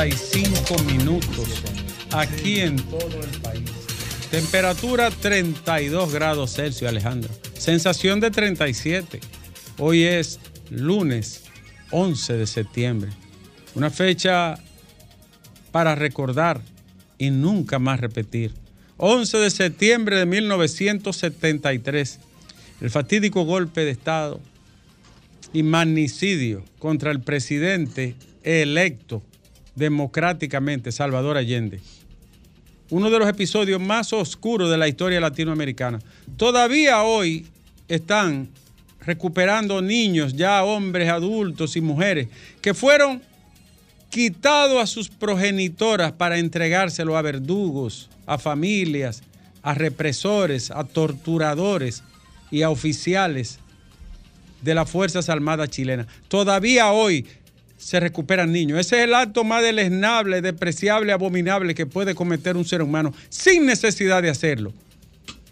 35 minutos aquí en todo el país. Temperatura 32 grados Celsius, Alejandro. Sensación de 37. Hoy es lunes 11 de septiembre. Una fecha para recordar y nunca más repetir. 11 de septiembre de 1973. El fatídico golpe de Estado y magnicidio contra el presidente electo democráticamente, Salvador Allende. Uno de los episodios más oscuros de la historia latinoamericana. Todavía hoy están recuperando niños, ya hombres adultos y mujeres, que fueron quitados a sus progenitoras para entregárselo a verdugos, a familias, a represores, a torturadores y a oficiales de las Fuerzas Armadas chilenas. Todavía hoy se recuperan niños. Ese es el acto más deleznable, despreciable, abominable que puede cometer un ser humano sin necesidad de hacerlo.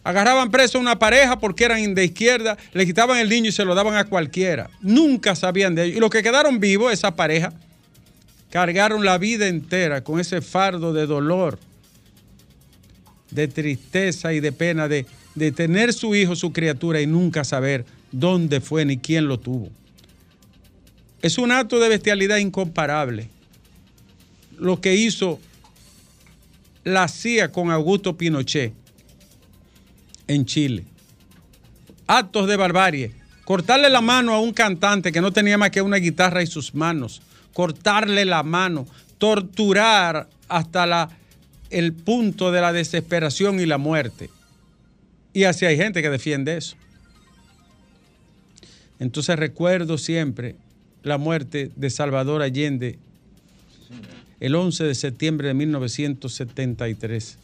Agarraban preso a una pareja porque eran de izquierda, le quitaban el niño y se lo daban a cualquiera. Nunca sabían de ellos. Y los que quedaron vivos, esa pareja, cargaron la vida entera con ese fardo de dolor, de tristeza y de pena de, de tener su hijo, su criatura y nunca saber dónde fue ni quién lo tuvo. Es un acto de bestialidad incomparable. Lo que hizo la CIA con Augusto Pinochet en Chile. Actos de barbarie. Cortarle la mano a un cantante que no tenía más que una guitarra y sus manos. Cortarle la mano. Torturar hasta la, el punto de la desesperación y la muerte. Y así hay gente que defiende eso. Entonces recuerdo siempre la muerte de Salvador Allende el 11 de septiembre de 1973.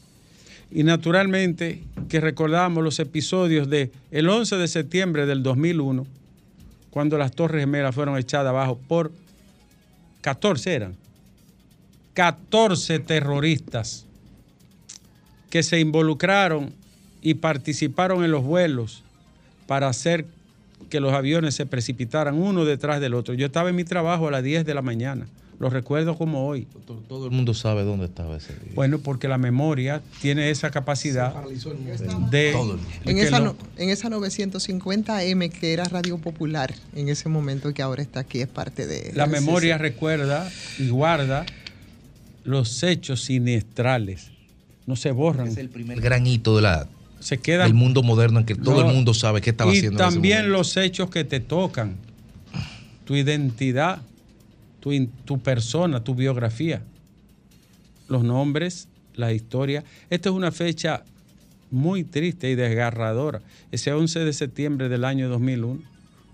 Y naturalmente que recordamos los episodios de el 11 de septiembre del 2001, cuando las Torres Gemelas fueron echadas abajo por 14 eran, 14 terroristas que se involucraron y participaron en los vuelos para hacer que los aviones se precipitaran uno detrás del otro. Yo estaba en mi trabajo a las 10 de la mañana. Lo recuerdo como hoy. Todo el mundo sabe dónde estaba ese día. Bueno, porque la memoria tiene esa capacidad de... Todo el En esa, no- en esa 950M que era Radio Popular en ese momento y que ahora está aquí es parte de... La memoria recuerda y guarda los hechos siniestrales. No se borran. Es el primer gran hito de la, se quedan del mundo moderno en que todo el mundo sabe qué estaba y haciendo. en ese también los hechos que te tocan, tu identidad, tu, tu persona, tu biografía, los nombres, la historia. Esta es una fecha muy triste y desgarradora. Ese 11 de septiembre del año 2001,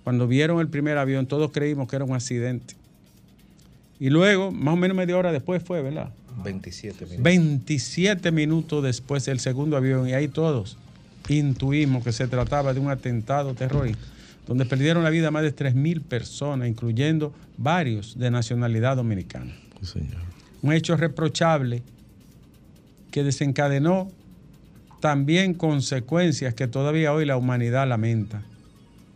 cuando vieron el primer avión, todos creímos que era un accidente. Y luego, más o menos media hora después fue, ¿verdad? 27 minutos. 27 minutos después del segundo avión y ahí todos intuimos que se trataba de un atentado terrorista donde perdieron la vida más de 3.000 personas, incluyendo varios de nacionalidad dominicana. Un hecho reprochable que desencadenó también consecuencias que todavía hoy la humanidad lamenta.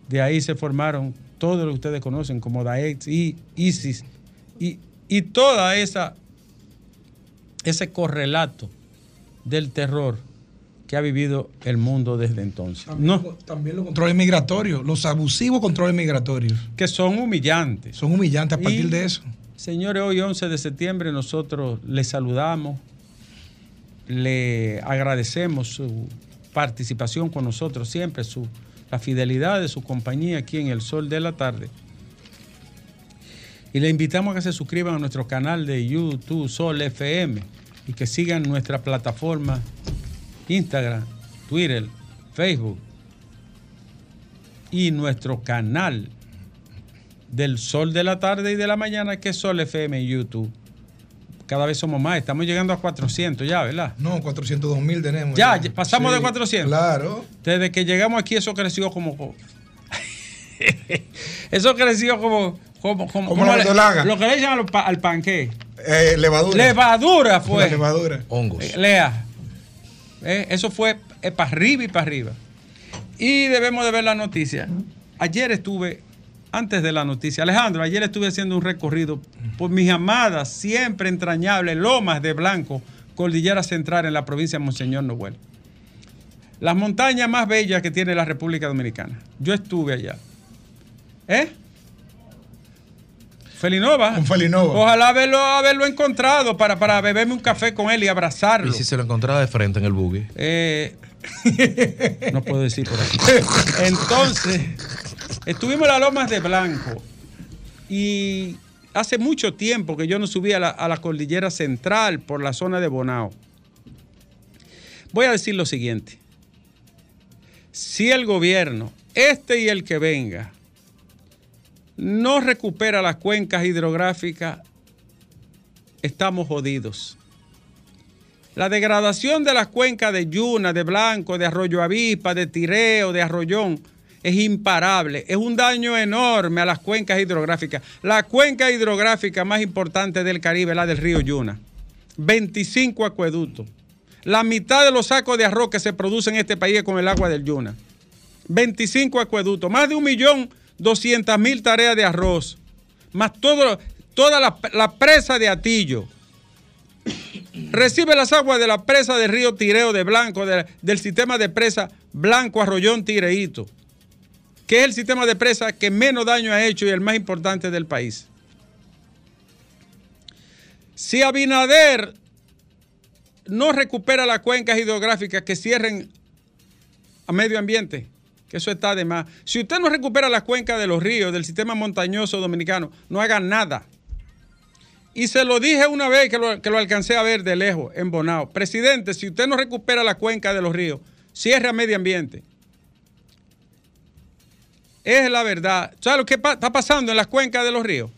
De ahí se formaron todo lo que ustedes conocen como Daesh y ISIS y, y toda esa ese correlato del terror que ha vivido el mundo desde entonces. También, No, también los controles migratorios, los abusivos controles migratorios. que son humillantes. Son humillantes a partir Y, de eso. Señores, hoy 11 de septiembre nosotros le saludamos, le agradecemos su participación con nosotros siempre, su, la fidelidad de su compañía aquí en El Sol de la Tarde. Y le invitamos a que se suscriban a nuestro canal de YouTube Sol FM y que sigan nuestra plataforma Instagram, Twitter, Facebook y nuestro canal del Sol de la tarde y de la mañana, que es Sol FM en YouTube. Cada vez somos más, estamos llegando a 400 ya, ¿verdad? No, 402 mil tenemos. Ya, ya pasamos de 400. Claro. Desde que llegamos aquí eso creció como... eso creció como... Como, como, Como la le- verdolaga. Lo que le echan al, pa- al panqué. Eh, levadura. Levadura La fue. levadura. Hongos. Eh, Lea. Eh, eso fue para arriba y para arriba. Y debemos de ver la noticia. Ayer estuve, antes de la noticia, Alejandro, ayer estuve haciendo un recorrido por mis amadas, siempre entrañables lomas de Blanco, Cordillera Central en la provincia de Monseñor Noel. Las montañas más bellas que tiene la República Dominicana. Yo estuve allá. ¿Eh? Felinova. Con Felinova. Ojalá haberlo, haberlo encontrado para, para beberme un café con él y abrazarlo. Y si se lo encontraba de frente en el buggy. Eh, no puedo decir por aquí. Entonces, estuvimos en las Lomas de Blanco y hace mucho tiempo que yo no subí a la, a la cordillera central por la zona de Bonao. Voy a decir lo siguiente. Si el gobierno, este y el que venga, no recupera las cuencas hidrográficas, estamos jodidos. La degradación de las cuencas de Yuna, de Blanco, de Arroyo Avispa, de Tireo, de Arroyón, es imparable. Es un daño enorme a las cuencas hidrográficas. La cuenca hidrográfica más importante del Caribe la del río Yuna. 25 acueductos. La mitad de los sacos de arroz que se producen en este país es con el agua del Yuna. 25 acueductos. Más de un millón doscientas mil tareas de arroz. Más toda la, presa de Atillo recibe las aguas de la presa del río Tireo de Blanco, de- del sistema de presa Blanco Arroyón Tireíto, que es el sistema de presa que menos daño ha hecho y el más importante del país. Si Abinader no recupera las cuencas hidrográficas que cierren a medio ambiente, que eso está de más. Si usted no recupera las cuencas de los ríos, del sistema montañoso dominicano, no haga nada. Y se lo dije una vez que lo, que lo alcancé a ver de lejos, en Bonao. Presidente, si usted no recupera la cuenca de los ríos, cierre a medio ambiente. Es la verdad. ¿Sabes lo que está pasando en las cuencas de los ríos?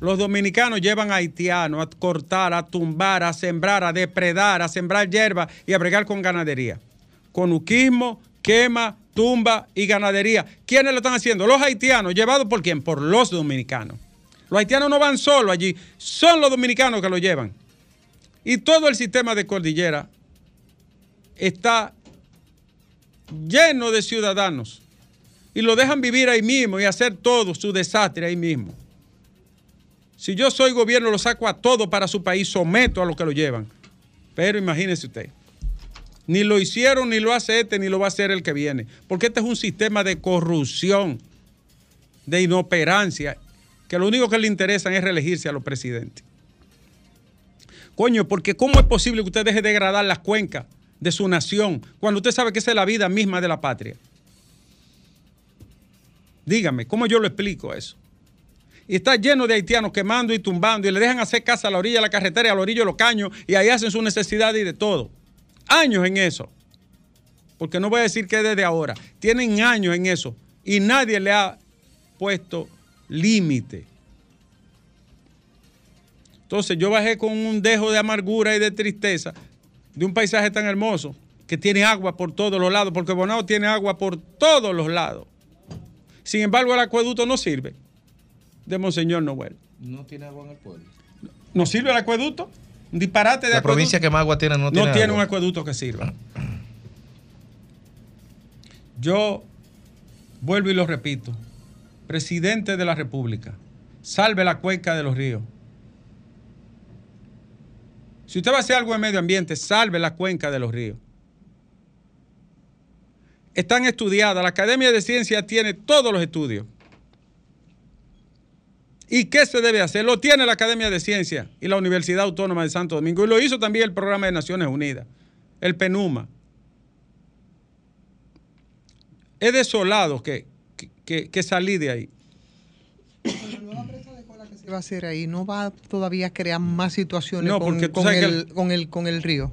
Los dominicanos llevan a haitianos a cortar, a tumbar, a sembrar, a depredar, a sembrar hierba y a bregar con ganadería. Conuquismo, quema, tumba y ganadería. ¿Quiénes lo están haciendo? Los haitianos, llevados por quién? Por los dominicanos. Los haitianos no van solo allí, son los dominicanos que lo llevan. Y todo el sistema de cordillera está lleno de ciudadanos y lo dejan vivir ahí mismo y hacer todo su desastre ahí mismo. Si yo soy gobierno, lo saco a todo para su país, someto a los que lo llevan. Pero imagínese usted, ni lo hicieron, ni lo hace este, ni lo va a hacer el que viene. Porque este es un sistema de corrupción, de inoperancia, que lo único que le interesa es reelegirse a los presidentes. Coño, porque ¿cómo es posible que usted deje de degradar las cuencas de su nación cuando usted sabe que esa es la vida misma de la patria? Dígame, ¿cómo yo lo explico eso? Y está lleno de haitianos quemando y tumbando y le dejan hacer casa a la orilla de la carretera y a la orilla de los caños y ahí hacen sus necesidades y de todo. Años en eso. Porque no voy a decir que desde ahora. Tienen años en eso y nadie le ha puesto límite. Entonces yo bajé con un dejo de amargura y de tristeza de un paisaje tan hermoso que tiene agua por todos los lados, porque Bonao tiene agua por todos los lados. Sin embargo, el acueducto no sirve de Monseñor Noel. No tiene agua en el pueblo. ¿No sirve el acueducto? Un disparate de La acueducto. provincia que más agua tiene no, no tiene, tiene agua. un acueducto que sirva. Yo vuelvo y lo repito. Presidente de la República, salve la cuenca de los ríos. Si usted va a hacer algo en medio ambiente, salve la cuenca de los ríos. están estudiadas. La Academia de Ciencias tiene todos los estudios. ¿Y qué se debe hacer? Lo tiene la Academia de Ciencias y la Universidad Autónoma de Santo Domingo. Y lo hizo también el Programa de Naciones Unidas, el PENUMA. Es desolado que, que, que salí de ahí. La nueva presa de cola que se va a hacer ahí no va todavía a crear más situaciones No, con, con el, con, el, con el río.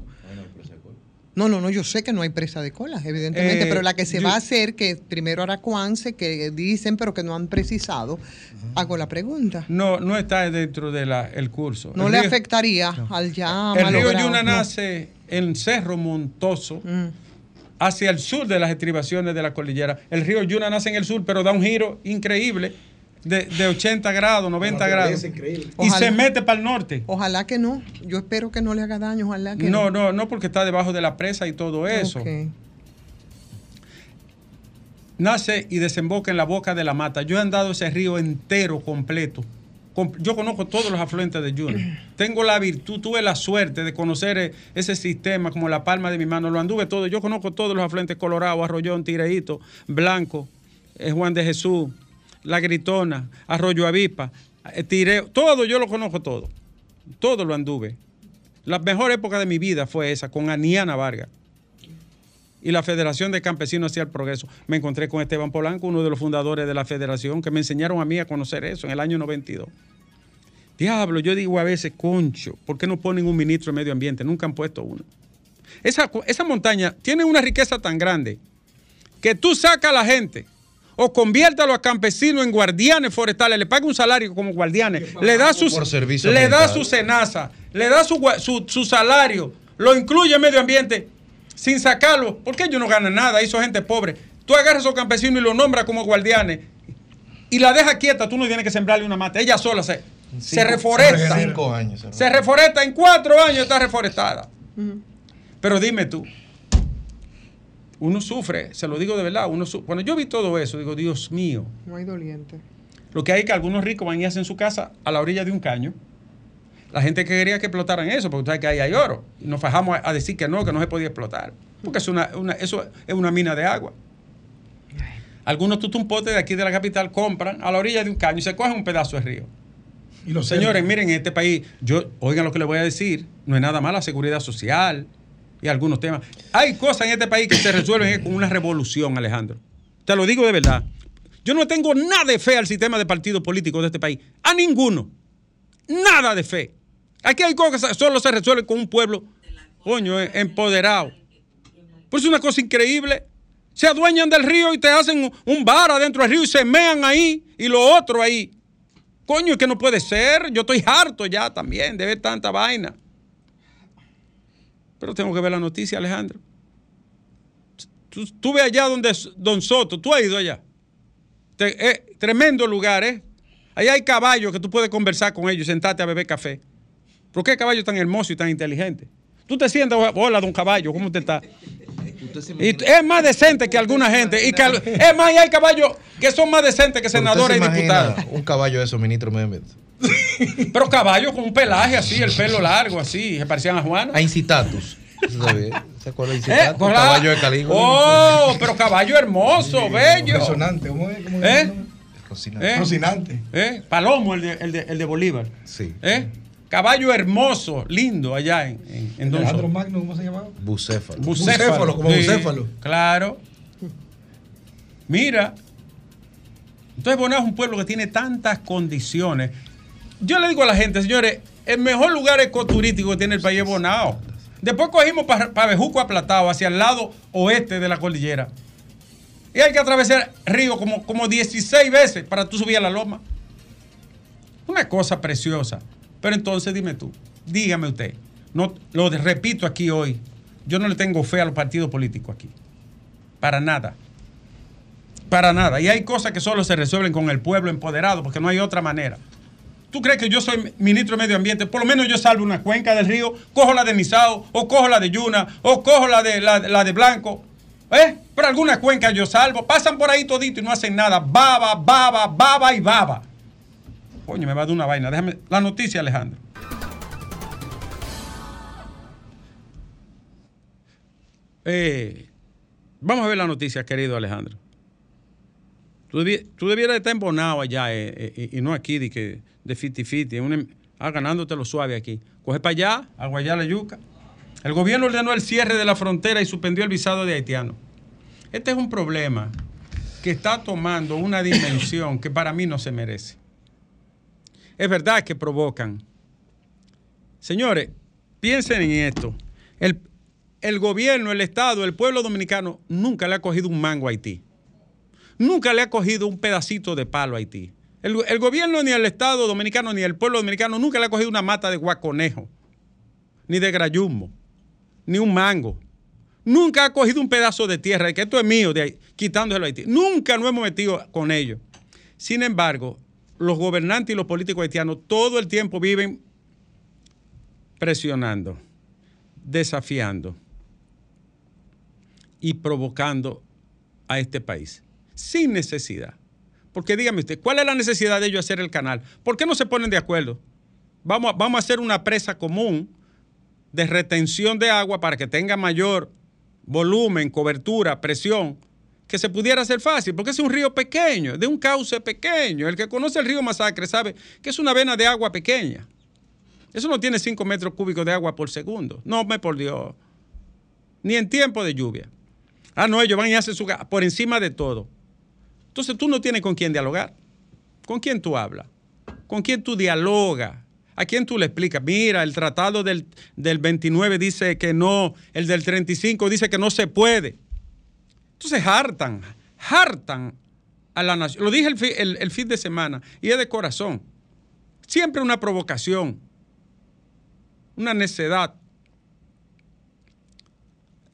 No, no, no, yo sé que no hay presa de cola, evidentemente, Eh, pero la que se yo- va a hacer, que primero Aracuance, que dicen, pero que no han precisado, hago la pregunta. No, no está dentro del curso. ¿No El le río- afectaría al ya El río? Yuna No. nace en Cerro Montoso, Mm. hacia el sur de las estribaciones de la cordillera. El río Yuna nace en el sur, pero da un giro increíble de, de 80 grados, 90 grados. Y Ojalá. se mete para el norte. Ojalá que no. Yo espero que no le haga daño, ojalá que No, no, no, porque está debajo de la presa y todo eso. Nace y desemboca en la boca de la mata. Yo he andado ese río entero, completo. Com- Yo conozco todos los afluentes de Yuna. Tengo la virtud, tuve la suerte de conocer eh, ese sistema como la palma de mi mano. Lo anduve todo. Yo conozco todos los afluentes Colorado, Arroyón, Tireíto, Blanco, eh, Juan de Jesús, La Gritona, Arroyo Avispa, eh, Tireo. Todo yo lo conozco todo. Todo lo anduve. La mejor época de mi vida fue esa, con Aniana Vargas y la Federación de Campesinos hacia el Progreso. Me encontré con Esteban Polanco, uno de los fundadores de la federación, que me enseñaron a mí a conocer eso en el año 92. Diablo, yo digo a veces, concho, ¿por qué no ponen un ministro de medio ambiente? Nunca han puesto uno. Esa, esa montaña tiene una riqueza tan grande que tú sacas a la gente o conviértalo a campesinos en guardianes forestales, le paga un salario como guardianes, le da, sus, Por servicio le da su cenaza, le da su, su, su salario, lo incluye en medio ambiente sin sacarlo, porque ellos no ganan nada, hizo gente pobre. Tú agarras a esos campesinos y los nombras como guardianes y la dejas quieta, tú no tienes que sembrarle una mata, ella sola se, se Cinco- reforesta. Cinco años. Se reforesta. En cuatro años, está reforestada. Pero dime tú, uno sufre, se lo digo de verdad, uno su- cuando yo vi todo eso, digo, Dios mío, No hay doliente. lo que hay es que algunos ricos van y hacen su casa a la orilla de un caño. La gente que quería que explotaran eso, porque tú sabes que ahí hay oro. Y nos fajamos a, a decir que no, que no se podía explotar. Porque es una, una- eso es una mina de agua. Algunos tutumpotes de aquí de la capital compran a la orilla de un caño y se cogen un pedazo de río. Y los Señores, miren, en este país, yo, oigan lo que les voy a decir, no es nada más la seguridad social y algunos temas. Hay cosas en este país que se resuelven con una revolución, Alejandro. Te lo digo de verdad. Yo no tengo nada de fe al sistema de partidos políticos de este país. A ninguno. Nada de fe. Aquí hay cosas que solo se resuelven con un pueblo, coño, eh, empoderado. Pues es una cosa increíble. Se adueñan del río y te hacen un- un bar adentro del río y se mean ahí y lo otro ahí. Coño, es que no puede ser. Yo estoy harto ya también de ver tanta vaina. Pero tengo que ver la noticia, Alejandro. Tú, tú ve allá donde Don Soto, tú has ido allá. Te- eh, tremendo lugar, ¿eh? Allá hay caballos que tú puedes conversar con ellos, sentarte a beber café. ¿Por qué caballo tan hermoso y tan inteligente? Tú te sientas, hola, don caballo, ¿cómo usted está? Y es más decente que alguna gente. Y que, al- es más, y hay caballos que son más decentes que senadores y diputados. Un caballo de esos, ministro ambiente. Pero caballos con un pelaje así, el pelo largo así, se parecían a Juan. A incitatus. ¿Eso se acuerda de Eh, caballo de Calígula. Oh, pero caballo hermoso, bello. Resonante. ¿Cómo es? ¿Cómo es? ¿Eh? Rocinante. ¿Eh? Rocinante. ¿Eh? Palomo, el de, el de, el de Bolívar. Sí. ¿Eh? Caballo hermoso, lindo allá en, en, en Don Alejandro. Magno, ¿cómo se llamaba? Bucéfalo. Bucéfalo, como bucéfalo. Claro. Mira. Entonces Bonao es un pueblo que tiene tantas condiciones. Yo le digo a la gente, señores, el mejor lugar ecoturístico que tiene el país es Bonao. Después cogimos para Bejuco aplatado, hacia el lado oeste de la cordillera. Y hay que atravesar río como, como 16 veces para tú subir a la loma. Una cosa preciosa. Pero entonces dime tú, dígame usted, no, lo repito aquí hoy, yo no le tengo fe a los partidos políticos aquí. Para nada. Para nada. Y hay cosas que solo se resuelven con el pueblo empoderado, porque no hay otra manera. ¿Tú crees que yo soy ministro de Medio Ambiente? Por lo menos yo salvo una cuenca del río, cojo la de Misao, o cojo la de Yuna, o cojo la de, la, de Blanco. ¿Eh? Pero alguna cuenca yo salvo. Pasan por ahí todito y no hacen nada. Baba, baba, baba y baba. Coño, me va dar una vaina. Déjame. La noticia, Alejandro. Eh, Vamos a ver la noticia, querido Alejandro. Tú debieras estar embonado allá eh, eh, y no aquí de, que, de fiti fiti, en un- ah, ganándote lo suave aquí. Coge para allá, a guayar la yuca. El gobierno ordenó el cierre de la frontera y suspendió el visado de haitianos. Este es un problema que está tomando una dimensión que para mí no se merece. Es verdad que provocan. Señores, piensen en esto. El, el gobierno, el Estado, el pueblo dominicano nunca le ha cogido un mango a Haití. Nunca le ha cogido un pedacito de palo a Haití. El, gobierno, ni el Estado dominicano, ni el pueblo dominicano nunca le ha cogido una mata de guaconejo, ni de grayumbo, ni un mango. Nunca ha cogido un pedazo de tierra y que esto es mío, de ahí, quitándoselo a Haití. Nunca nos hemos metido con ellos. Sin embargo, los gobernantes y los políticos haitianos todo el tiempo viven presionando, desafiando y provocando a este país, sin necesidad. Porque dígame usted, ¿cuál es la necesidad de ellos hacer el canal? ¿Por qué no se ponen de acuerdo? Vamos vamos a hacer una presa común de retención de agua para que tenga mayor volumen, cobertura, presión, que se pudiera hacer fácil, porque es un río pequeño, de un cauce pequeño. El que conoce el río Masacre sabe que es una vena de agua pequeña. Eso no tiene 5 metros cúbicos de agua por segundo. No me por Dios. Ni en tiempo de lluvia. Ah, no, ellos van y hacen su por encima de todo. Entonces tú no tienes con quién dialogar. ¿Con quién tú hablas? ¿Con quién tú dialogas? ¿A quién tú le explicas? Mira, el tratado del, del 29 dice que no, el del 35 dice que no se puede. Entonces hartan, hartan a la nación. Lo dije el, fi- el- el fin de semana y es de corazón. Siempre una provocación, una necedad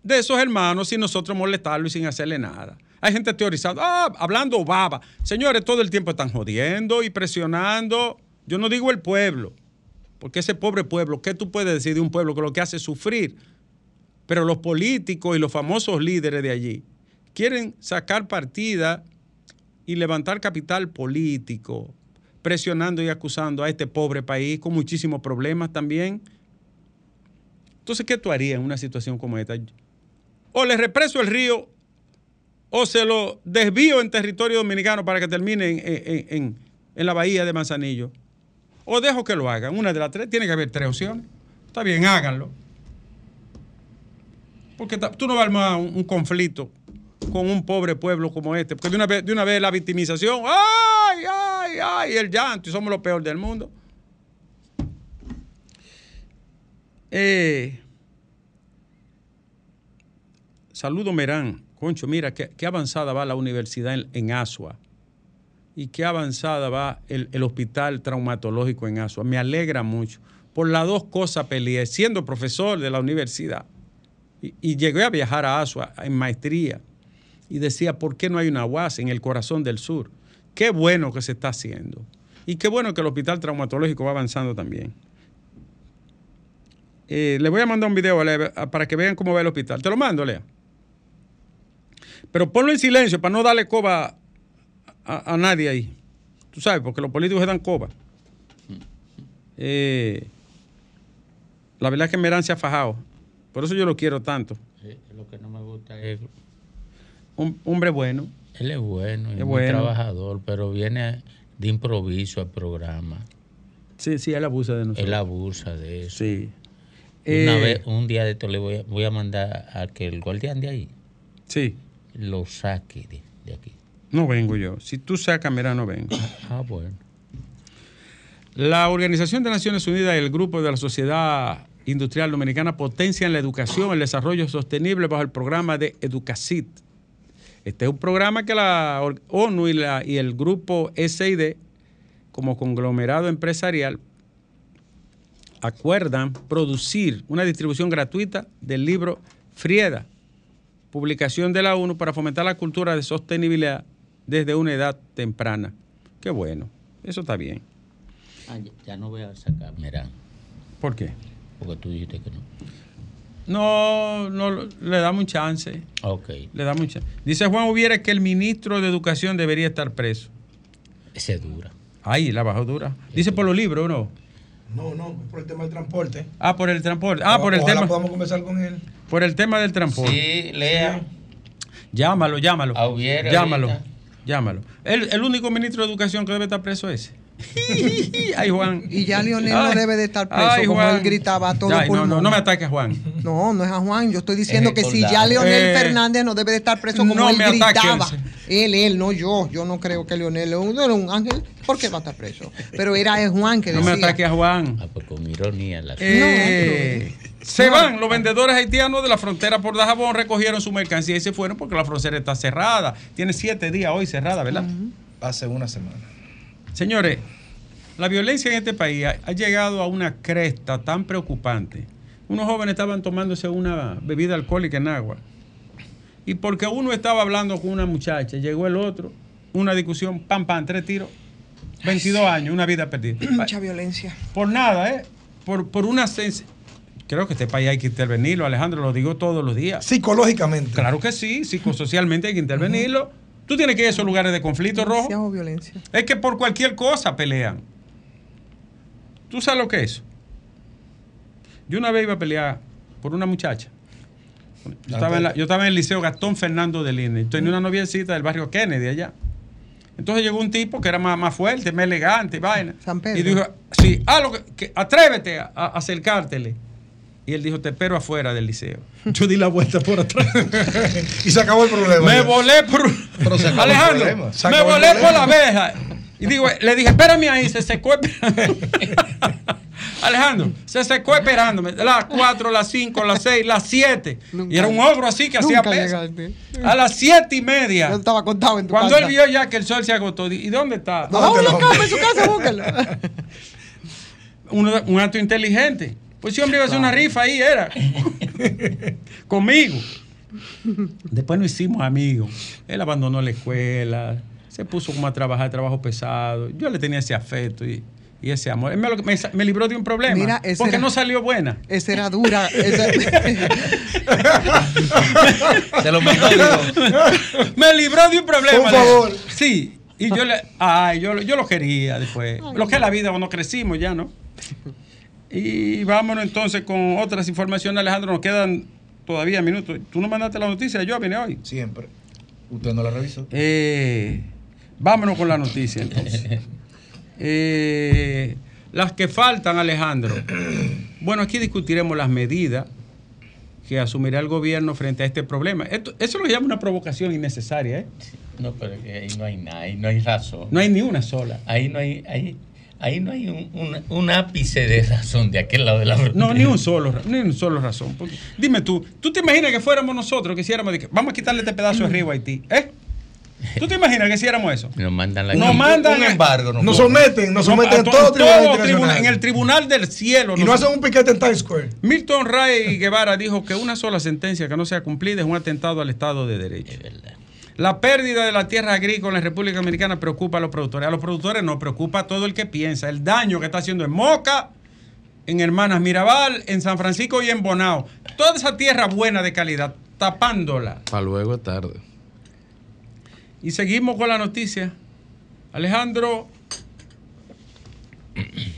de esos hermanos sin nosotros molestarlo y sin hacerle nada. Hay gente teorizando, ah, hablando baba. Señores, todo el tiempo están jodiendo y presionando. Yo no digo el pueblo, porque ese pobre pueblo, ¿qué tú puedes decir de un pueblo que lo que hace es sufrir? Pero los políticos y los famosos líderes de allí quieren sacar partida y levantar capital político, presionando y acusando a este pobre país con muchísimos problemas también. Entonces, ¿qué tú harías en una situación como esta? O le represo el río o se lo desvío en territorio dominicano para que termine en, en- en- en la bahía de Manzanillo. O dejo que lo hagan. Una de las tres. Tiene que haber tres opciones. Está bien, háganlo. Porque tú no vas a armar un, un conflicto con un pobre pueblo como este. Porque de una vez, de una vez la victimización. ¡Ay, ay, ay! El llanto. Y somos los peores del mundo. Eh, saludo Merán. Concho, mira, qué, qué avanzada va la universidad en, en Asua. Y qué avanzada va el, el hospital traumatológico en Asua. Me alegra mucho. Por las dos cosas peleé, siendo profesor de la universidad. Y, y llegué a viajar a Asua en maestría. Y decía, ¿por qué no hay una UAS en el corazón del sur? Qué bueno que se está haciendo. Y qué bueno que el hospital traumatológico va avanzando también. Eh, le voy a mandar un video para que vean cómo va el hospital. Te lo mando, Lea. Pero ponlo en silencio para no darle coba a, a nadie ahí. Tú sabes, porque los políticos se dan coba. Eh, la verdad es que Merán se ha fajado. Por eso yo lo quiero tanto. Sí, lo que no me gusta es. Un hombre bueno. Él es bueno Es muy bueno. trabajador, pero viene de improviso al programa. Sí, sí, él abusa de nosotros. Él abusa de eso. Sí. Una Eh, vez, un día de esto le voy a, voy a mandar a que el guardián de ahí Sí. Lo saque de, de aquí. No vengo yo. Si tú sacas, mira, no vengo. Ah, bueno. La Organización de Naciones Unidas y el Grupo de la Sociedad Industrial Dominicana potencian la educación, el desarrollo sostenible bajo el programa de Educacit. Este es un programa que la ONU y, la- y el grupo SID, como conglomerado empresarial, acuerdan producir una distribución gratuita del libro Frieda, publicación de la ONU para fomentar la cultura de sostenibilidad desde una edad temprana. Qué bueno, eso está bien. Ah, ya, no voy a sacar, mira, ¿Por qué? porque tú dijiste que no. No, no, le damos un chance. Ok, Le damos un chance. Dice Juan Hubiera que el ministro de Educación debería estar preso. ese es dura. Ay, la bajó dura. Dice por los libros, ¿no? No, no, por el tema del transporte. Ah, por el transporte. Ah, por el Ojalá tema, podamos conversar con él. por el tema del transporte. Sí, lea. Llámalo, llámalo. Llámalo. ahorita. Llámalo. El, el único ministro de educación que debe estar preso es ese. Ay, Juan. Y ya Leonel Ay. no debe de estar preso, Ay, como Juan. él gritaba a todo Ay, no, pulmón. no, no me ataques, Juan. No, no es a Juan. Yo estoy diciendo Es que si ya. Leonel Eh, Fernández no debe de estar preso como no él ataque, gritaba. Él, él, no yo. Yo no creo que Leonel es un, no era un ángel. ¿Por qué va a estar preso? Pero era el Juan que No me decía. ataques a Juan. Ah, pues con ironía la Eh, se van los vendedores haitianos de la frontera por Dajabón, recogieron su mercancía y se fueron porque la frontera está cerrada. Tiene siete días hoy cerrada, ¿verdad? Hace una semana. Señores, la violencia en este país ha, ha llegado a una cresta tan preocupante. Unos jóvenes estaban tomándose una bebida alcohólica en agua. Y porque uno estaba hablando con una muchacha, llegó el otro, una discusión, pam, pam, tres tiros, 22 años, una vida perdida. Mucha violencia. Por nada, ¿eh? Por, por una sens- Creo que este país hay que intervenirlo, Alejandro, lo digo todos los días. Psicológicamente. Claro que sí, psicosocialmente hay que intervenirlo. Tú tienes que ir a esos lugares de conflicto rojo. Violencia. Es que por cualquier cosa pelean. ¿Tú sabes lo que es? Yo una vez iba a pelear por una muchacha. Yo estaba en, la- yo estaba en el liceo Gastón Fernando de Linde. Tenía una noviecita del barrio Kennedy allá. Entonces llegó un tipo que era más, más fuerte, más elegante, vaina. San Pedro. Y dijo, sí, ah, lo que, que- atrévete a, a acercártele. Y él dijo, te espero afuera del liceo. Yo di la vuelta por atrás. Y se acabó el problema. Me ya. volé por. Pero se acabó el Alejandro, problema. Se me el volé por la abeja. Y digo, le dije, espérame ahí, se secó esperando. Alejandro, se secó esperándome. Las 4, las 5, las 6, las 7. Nunca- Y era un ogro así que hacía peso. llegaste. A las 7 y media. Yo estaba contado en tu Cuando casa. él vio ya que el sol se agotó, ¿y dónde está? No, ¿Dónde la lo- cama en su casa, búscalo. un, un acto inteligente. Pues ese hombre iba a hacer una rifa ahí, era. Conmigo. Después nos hicimos amigos. Él abandonó la escuela, se puso como a trabajar, trabajo pesado. Yo le tenía ese afecto y, y ese amor. Él me, me me libró de un problema. Mira, porque era- no salió buena. Esa era dura. esa- Se lo mandó, digo. me libró de un problema. Por le- favor. Sí. Y yo le, ay, yo, yo lo quería después. Lo que es la vida cuando crecimos ya, ¿no? Y vámonos entonces con otras informaciones, Alejandro. Nos quedan todavía minutos. Tú no mandaste la noticia, yo vine hoy. Siempre. Usted no la revisó. Eh, vámonos con la noticia entonces. Eh, las que faltan, Alejandro. Bueno, aquí discutiremos las medidas que asumirá el gobierno frente a este problema. Esto- eso lo llama una provocación innecesaria, ¿eh? No, pero es que ahí no hay nada, ahí no hay razón. No hay ni una sola. Ahí no hay, ahí, ahí no hay un, un- un ápice de razón de aquel lado de la frontera. No, ni un solo, ni un solo razón. Porque, dime tú, ¿tú te imaginas que fuéramos nosotros que hiciéramos de que vamos a quitarle este pedazo de río a Haití? ¿Eh? ¿Tú te imaginas que hiciéramos eso? Nos mandan la Nos mandan un a- embargo. No Nos someten, nos No, someten a en to- todo en tribunal todo internacional. tribunal- en el tribunal del cielo. Y no hacen un piquete en Times Square. Milton Ray Guevara dijo que una sola sentencia que no sea cumplida es un atentado al Estado de Derecho. Es verdad. La pérdida de la tierra agrícola en República Dominicana preocupa a los productores. A los productores no preocupa a todo el que piensa. El daño que está haciendo en Moca, en Hermanas Mirabal, en San Francisco y en Bonao. Toda esa tierra buena de calidad, tapándola. Para luego es tarde. Y seguimos con la noticia. Alejandro,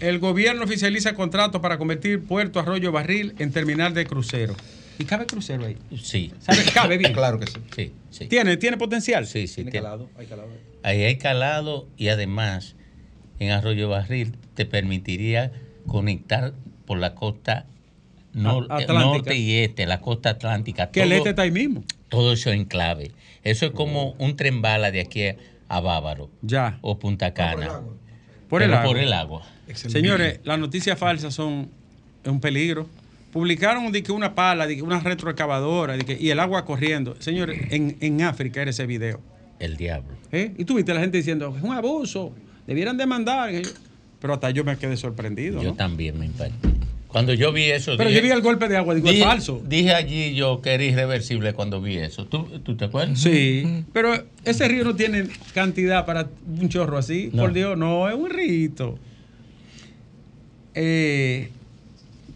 el gobierno oficializa contrato para convertir Puerto Arroyo Barril en terminal de crucero. ¿Y cabe crucero ahí? Sí, ¿Sabe? Cabe bien. Claro que sí. sí, sí. ¿Tiene, ¿Tiene potencial? Sí, sí. Tiene tiene. calado, hay calado. Ahí hay calado y además en Arroyo Barril te permitiría conectar por la costa nor- atlántica. norte y este, la costa atlántica. Que el este está ahí mismo. todo eso en clave. Eso es como un tren bala de aquí a Bávaro Ya. o Punta Cana. Por el agua. por el agua. Señores, las noticias falsas son un peligro. Publicaron de que una pala, de que una retroexcavadora de que- y el agua corriendo. Señores, en, en África era ese video. El diablo. ¿eh? Y tú viste a la gente diciendo, es un abuso, debieran demandar. Pero hasta yo me quedé sorprendido. Yo ¿no? también me impacté. Cuando yo vi eso, Pero dije, yo vi el golpe de agua, digo, es dije- falso. Dije allí yo que era irreversible cuando vi eso. ¿Tú, tú te acuerdas? Sí, pero ese río no tiene cantidad para un chorro así. No. Por Dios, no, es un rito. Eh,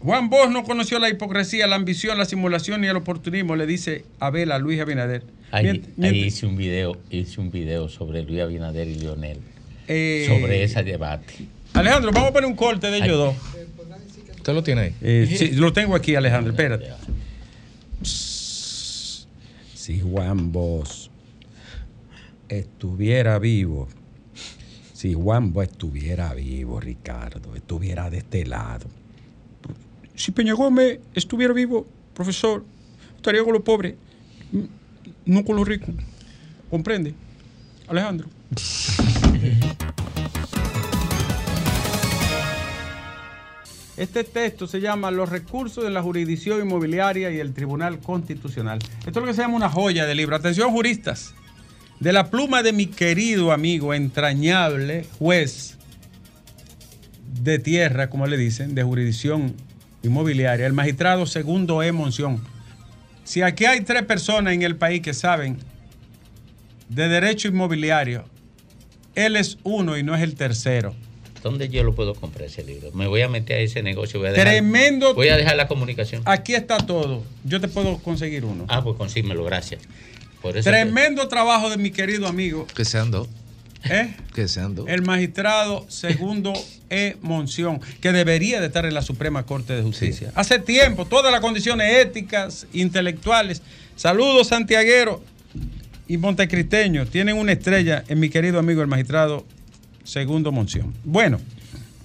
Juan Bosch no conoció la hipocresía, la ambición, la simulación y el oportunismo, le dice Abel a Luis Abinader. Ahí, ahí hice un video, hice un video sobre Luis Abinader y Lionel, eh, sobre ese debate. Alejandro, vamos a poner un corte de ellos dos. ¿Usted lo tiene ahí? Eh, sí, lo tengo aquí, Alejandro, espérate. Si Juan Bosch estuviera vivo, si Juan Bosch estuviera vivo, Ricardo, estuviera de este lado. Si Peña Gómez estuviera vivo, profesor, estaría con los pobres, no con los ricos. ¿Comprende? Alejandro. Este texto se llama Los recursos de la jurisdicción inmobiliaria y el Tribunal Constitucional. Esto es lo que se llama una joya de libro. Atención, juristas. De la pluma de mi querido amigo, entrañable juez de tierra, como le dicen, de jurisdicción inmobiliaria, el magistrado segundo E. Monción. Si aquí hay tres personas en el país que saben de derecho inmobiliario, él es uno y no es el tercero. ¿Dónde yo lo puedo comprar ese libro? Me voy a meter a ese negocio. Voy a dejar, Tremendo. Voy a dejar la comunicación. Aquí está todo. Yo te puedo conseguir uno. Ah, pues consíguemelo, gracias. Por eso Tremendo trabajo de mi querido amigo, Que sean dos. ¿Eh? Que sean dos. el magistrado segundo E. Monción, que debería de estar en la Suprema Corte de Justicia. Hace tiempo, todas las condiciones éticas, intelectuales. Saludos, santiaguero y montecristeños. Tienen una estrella en mi querido amigo el magistrado segundo Monción. Bueno,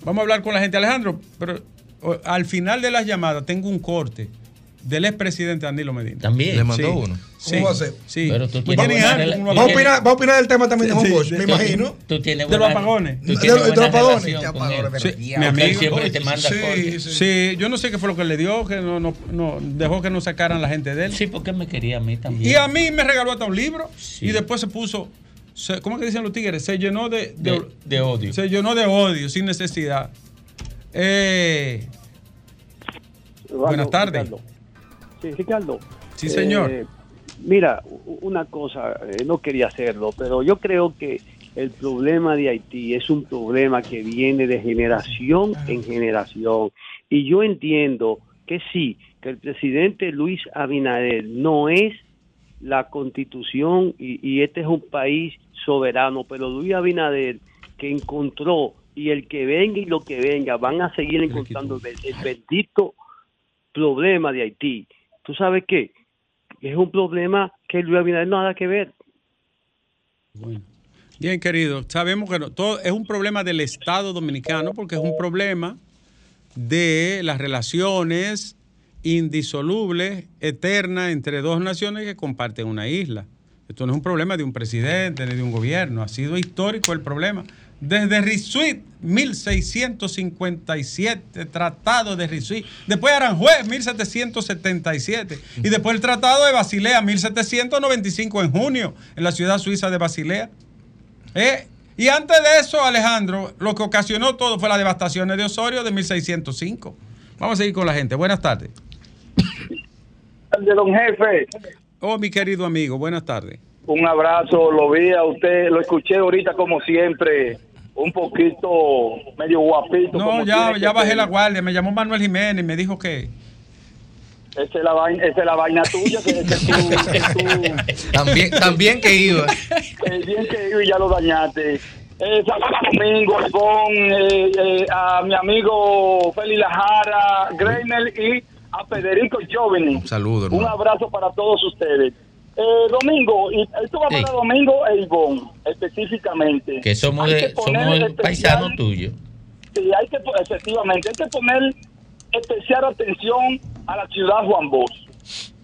vamos a hablar con la gente. Alejandro, pero al final de las llamadas tengo un corte del expresidente Danilo Medina. También. Le mandó Sí. uno. Sí, ¿Cómo va a ser? sí. Pero tú tienes buena Va a opinar, va a opinar del tema también de Juan Sí, Bosch, me imagino. Tú tienes De los buena- apagones. tú De- tienes de los buena apagones. apagones. Sí, mi amigo. siempre te manda Sí, sí. Sí, yo no sé qué fue lo que le dio, que no, no, no dejó que no sacaran la gente de él. Sí, porque él me quería a mí también. Y a mí me regaló hasta un libro Sí. y después se puso, se- ¿cómo es que dicen los tigres? Se llenó de, de- de, de odio. se llenó de odio sin necesidad. Eh, Buenas tardes. Ricardo. Sí, Ricardo. Sí, señor. Eh, mira, una cosa, eh, no quería hacerlo, pero yo creo que el problema de Haití es un problema que viene de generación en generación. Y yo entiendo que sí, que el presidente Luis Abinader no es la constitución y, y este es un país soberano, pero Luis Abinader que encontró y el que venga y lo que venga van a seguir encontrando el, el bendito problema de Haití. ¿Tú sabes qué? Es un problema que Luis Abinader no nada que ver. Bueno. Bien, querido, sabemos que no- todo es un problema del Estado dominicano porque es un problema de las relaciones indisolubles, eternas entre dos naciones que comparten una isla. Esto no es un problema de un presidente ni de un gobierno, ha sido histórico el problema. Desde Risuit, 1657, Tratado de Risuit, después Aranjuez, 1777, y después el Tratado de Basilea, 1795 en junio, en la ciudad suiza de Basilea. ¿Eh? Y antes de eso, Alejandro, lo que ocasionó todo fue las devastaciones de Osorio de 1605. Vamos a seguir con la gente. Buenas tardes. de don jefe. Oh, mi querido amigo, buenas tardes. Un abrazo, lo vi a usted, lo escuché ahorita como siempre, un poquito medio guapito. No, como ya, ya bajé ser. la guardia. Me llamó Manuel Jiménez y me dijo que. Esa es la vaina, esa es la vaina tuya, que, que tú, que tú- También, también que iba. bien que iba y ya lo dañaste. Eh, Domingo, eh, eh, a mi amigo Félix Lajara, Greiner y a Federico Joveni. Saludos, Un hermano. abrazo para todos ustedes. Eh, Domingo, y esto va Sí. para Domingo e Ivón, específicamente. Que somos, Hay de, que poner somos especial- paisanos tuyos. Sí, hay que, efectivamente, hay que poner especial atención a la ciudad Juan Bosch.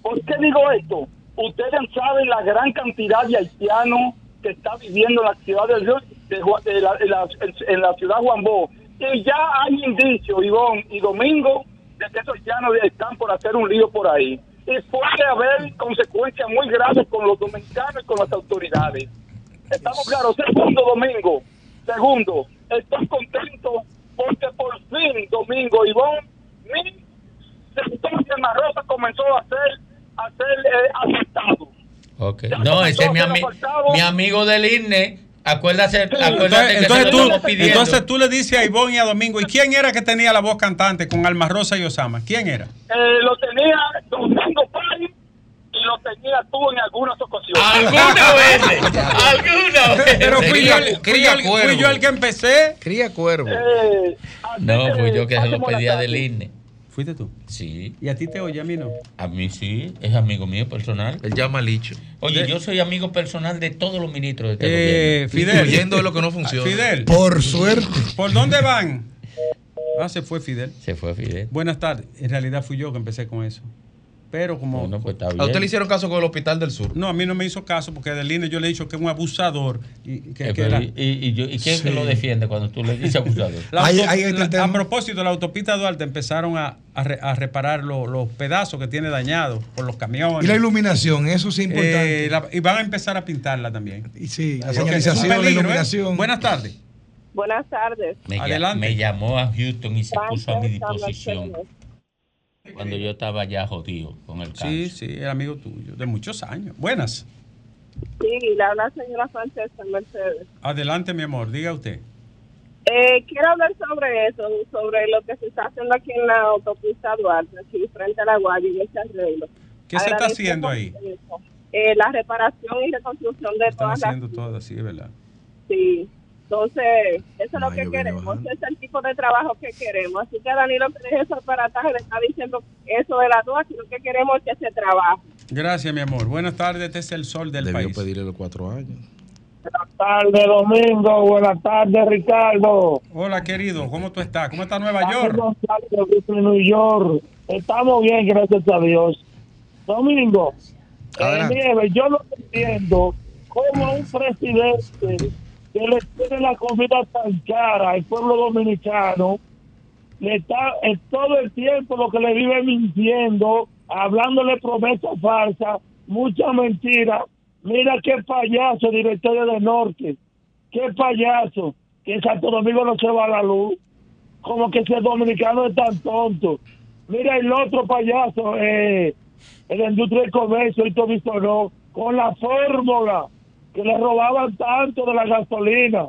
¿Por qué digo esto? Ustedes saben la gran cantidad de haitianos que está viviendo en la ciudad de, de de la, en la ciudad Juan Bosch. Y ya hay indicios, Ivón y Domingo, de que esos haitianos están por hacer un lío por ahí. Y puede haber consecuencias muy graves con los dominicanos y con las autoridades. Estamos claros. Segundo, Domingo. Segundo, estoy contento porque por fin, Domingo Ivón, mi sector de Marrosa comenzó a ser, a ser eh, aceptado. No, ese es mi, ami- mi amigo del INE. Acuérdate, acuérdate Entonces, que entonces se lo tú, entonces tú le dices a Ivonne y a Domingo, ¿y quién era que tenía la voz cantante con Alma Rosa y Osama? ¿Quién era? Eh, lo tenía Domingo Pari y lo tenía tú en algunas ocasiones. ¿Alguna vez? ¿Alguna vez? Pero fui yo, Cría- el- fui, yo el, fui cuervo. yo el que empecé. Cría cuervo. Eh, No, fui yo que se lo pedía del INE. ¿Fuiste tú? Sí. ¿Y a ti te oye, a mí no? A mí sí, es amigo mío personal. Él llama Licho. Oye, De- yo soy amigo personal de todos los ministros de este Eh, gobierno. Fidel. Incluyendo lo que no funciona. Fidel. Por suerte. ¿Por dónde van? Ah, se fue Fidel. Se fue Fidel. Buenas tardes. En realidad fui yo que empecé con eso. Pero como... Bueno, pues está A usted bien. le hicieron caso con el Hospital del Sur. No, a mí no me hizo caso porque Adelina yo le he dicho que es un abusador. Y, que, Eh, que la- y, y yo- ¿y quién Sí. que lo defiende cuando tú le dices abusador? la Ahí- ahí la- a propósito, la autopista Duarte empezaron a, a re- a reparar lo- los pedazos que tiene dañados por los camiones. Y la iluminación, eso sí es importante. Eh, la- y van a empezar a pintarla también. y sí, la señalización, la peligro, ¿eh? iluminación. Buenas tardes. Buenas tardes. Me, Adelante. me llamó a Houston y se puso a mi disposición. Cuando yo estaba ya jodido con el cáncer. Sí, sí, es amigo tuyo, de muchos años. Buenas. Sí, le habla la señora Francesca Mercedes. Adelante, mi amor, diga usted. Eh, quiero hablar sobre eso, sobre lo que se está haciendo aquí en la autopista Duarte, aquí frente a la Guaya y ese arreglo. ¿Qué se está haciendo ahí? Eh, la reparación y reconstrucción de Están todas las... haciendo todo así, ¿verdad? Sí. Entonces, eso es lo Mayo que queremos, ese es el tipo de trabajo que queremos. Así que Danilo que deje eso para atrás, le está diciendo eso de la duda, sino que queremos que se trabaje. Gracias, mi amor. Buenas tardes, este es el sol del Debió país. pedirle los cuatro años. Buenas tardes, Domingo. Buenas tardes, Ricardo. Hola, querido, ¿cómo tú estás? ¿Cómo está Nueva York? New York. Estamos bien, gracias a Dios. Domingo, eh. Nieves, yo no entiendo cómo un presidente que le tiene la comida tan cara al pueblo dominicano le está es todo el tiempo lo que le vive mintiendo, hablándole promesas falsas, mucha mentira. Mira qué payaso, directorio del norte. Qué payaso, que Santo Domingo no se va la luz. Como que ese dominicano es tan tonto. Mira el otro payaso, eh, el industria del comercio, y no, con la fórmula que le robaban tanto de la gasolina.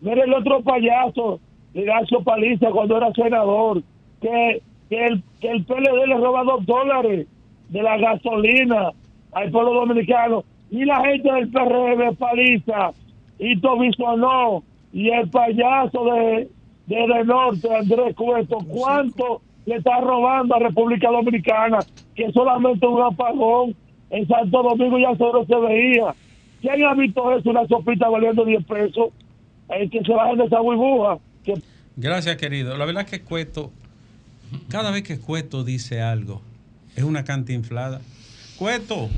Mira el otro payaso, Ignacio Paliza, cuando era senador, que, que, el, que el PLD le roba dos dólares de la gasolina al pueblo dominicano. Y la gente del PRM, Paliza, y no, y el payaso de, de, de Norte, Andrés Cueto, ¿cuánto le está robando a República Dominicana? Que solamente un apagón en Santo Domingo ya solo se veía. ¿Quién ha visto eso? Una sopita valiendo 10 pesos. El que se bajen de esa burbuja. Que Gracias, querido. La verdad es que Cueto, cada vez que Cueto dice algo, es una cantinflada. Cueto,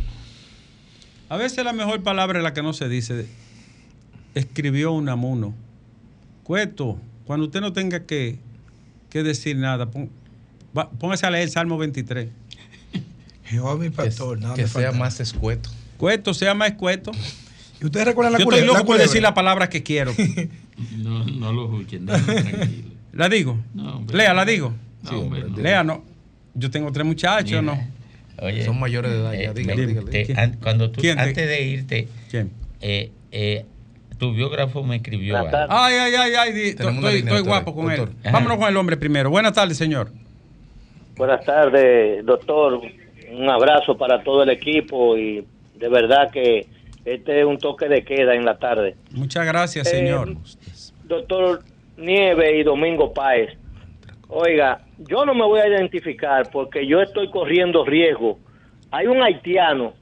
a veces la mejor palabra es la que no se dice. Escribió Unamuno. Cueto, cuando usted no tenga que, que decir nada, pon- va- póngase a leer el Salmo 23. Jehová mi Que, pastor, nada que me sea falta. más escueto. Cueto, sea más Cueto. ¿Y ustedes recuerdan la Yo culebra? estoy loco por decir la palabra que quiero. No, no lo escuchen, déjenlo tranquilo. ¿La digo? No, hombre. Lea, la digo. No, hombre, no. Lea, no. Yo tengo tres muchachos, Mira, ¿no? Oye, Son mayores de edad ya, eh, dígale, me- dígale. te- ¿Quién? an- cuando tú, ¿Quién te- antes de irte, ¿Quién? eh, eh, tu biógrafo me escribió algo. Ay, ay, ay, ay. di- Estoy, línea, estoy doctor. guapo con él. Ajá. Vámonos con el hombre primero. Buenas tardes, señor. Buenas tardes, doctor. Un abrazo para todo el equipo y de verdad que este es un toque de queda en la tarde. Muchas gracias, Eh, señor. Doctor Nieve y Domingo Páez, oiga, yo no me voy a identificar porque yo estoy corriendo riesgo. Hay un haitiano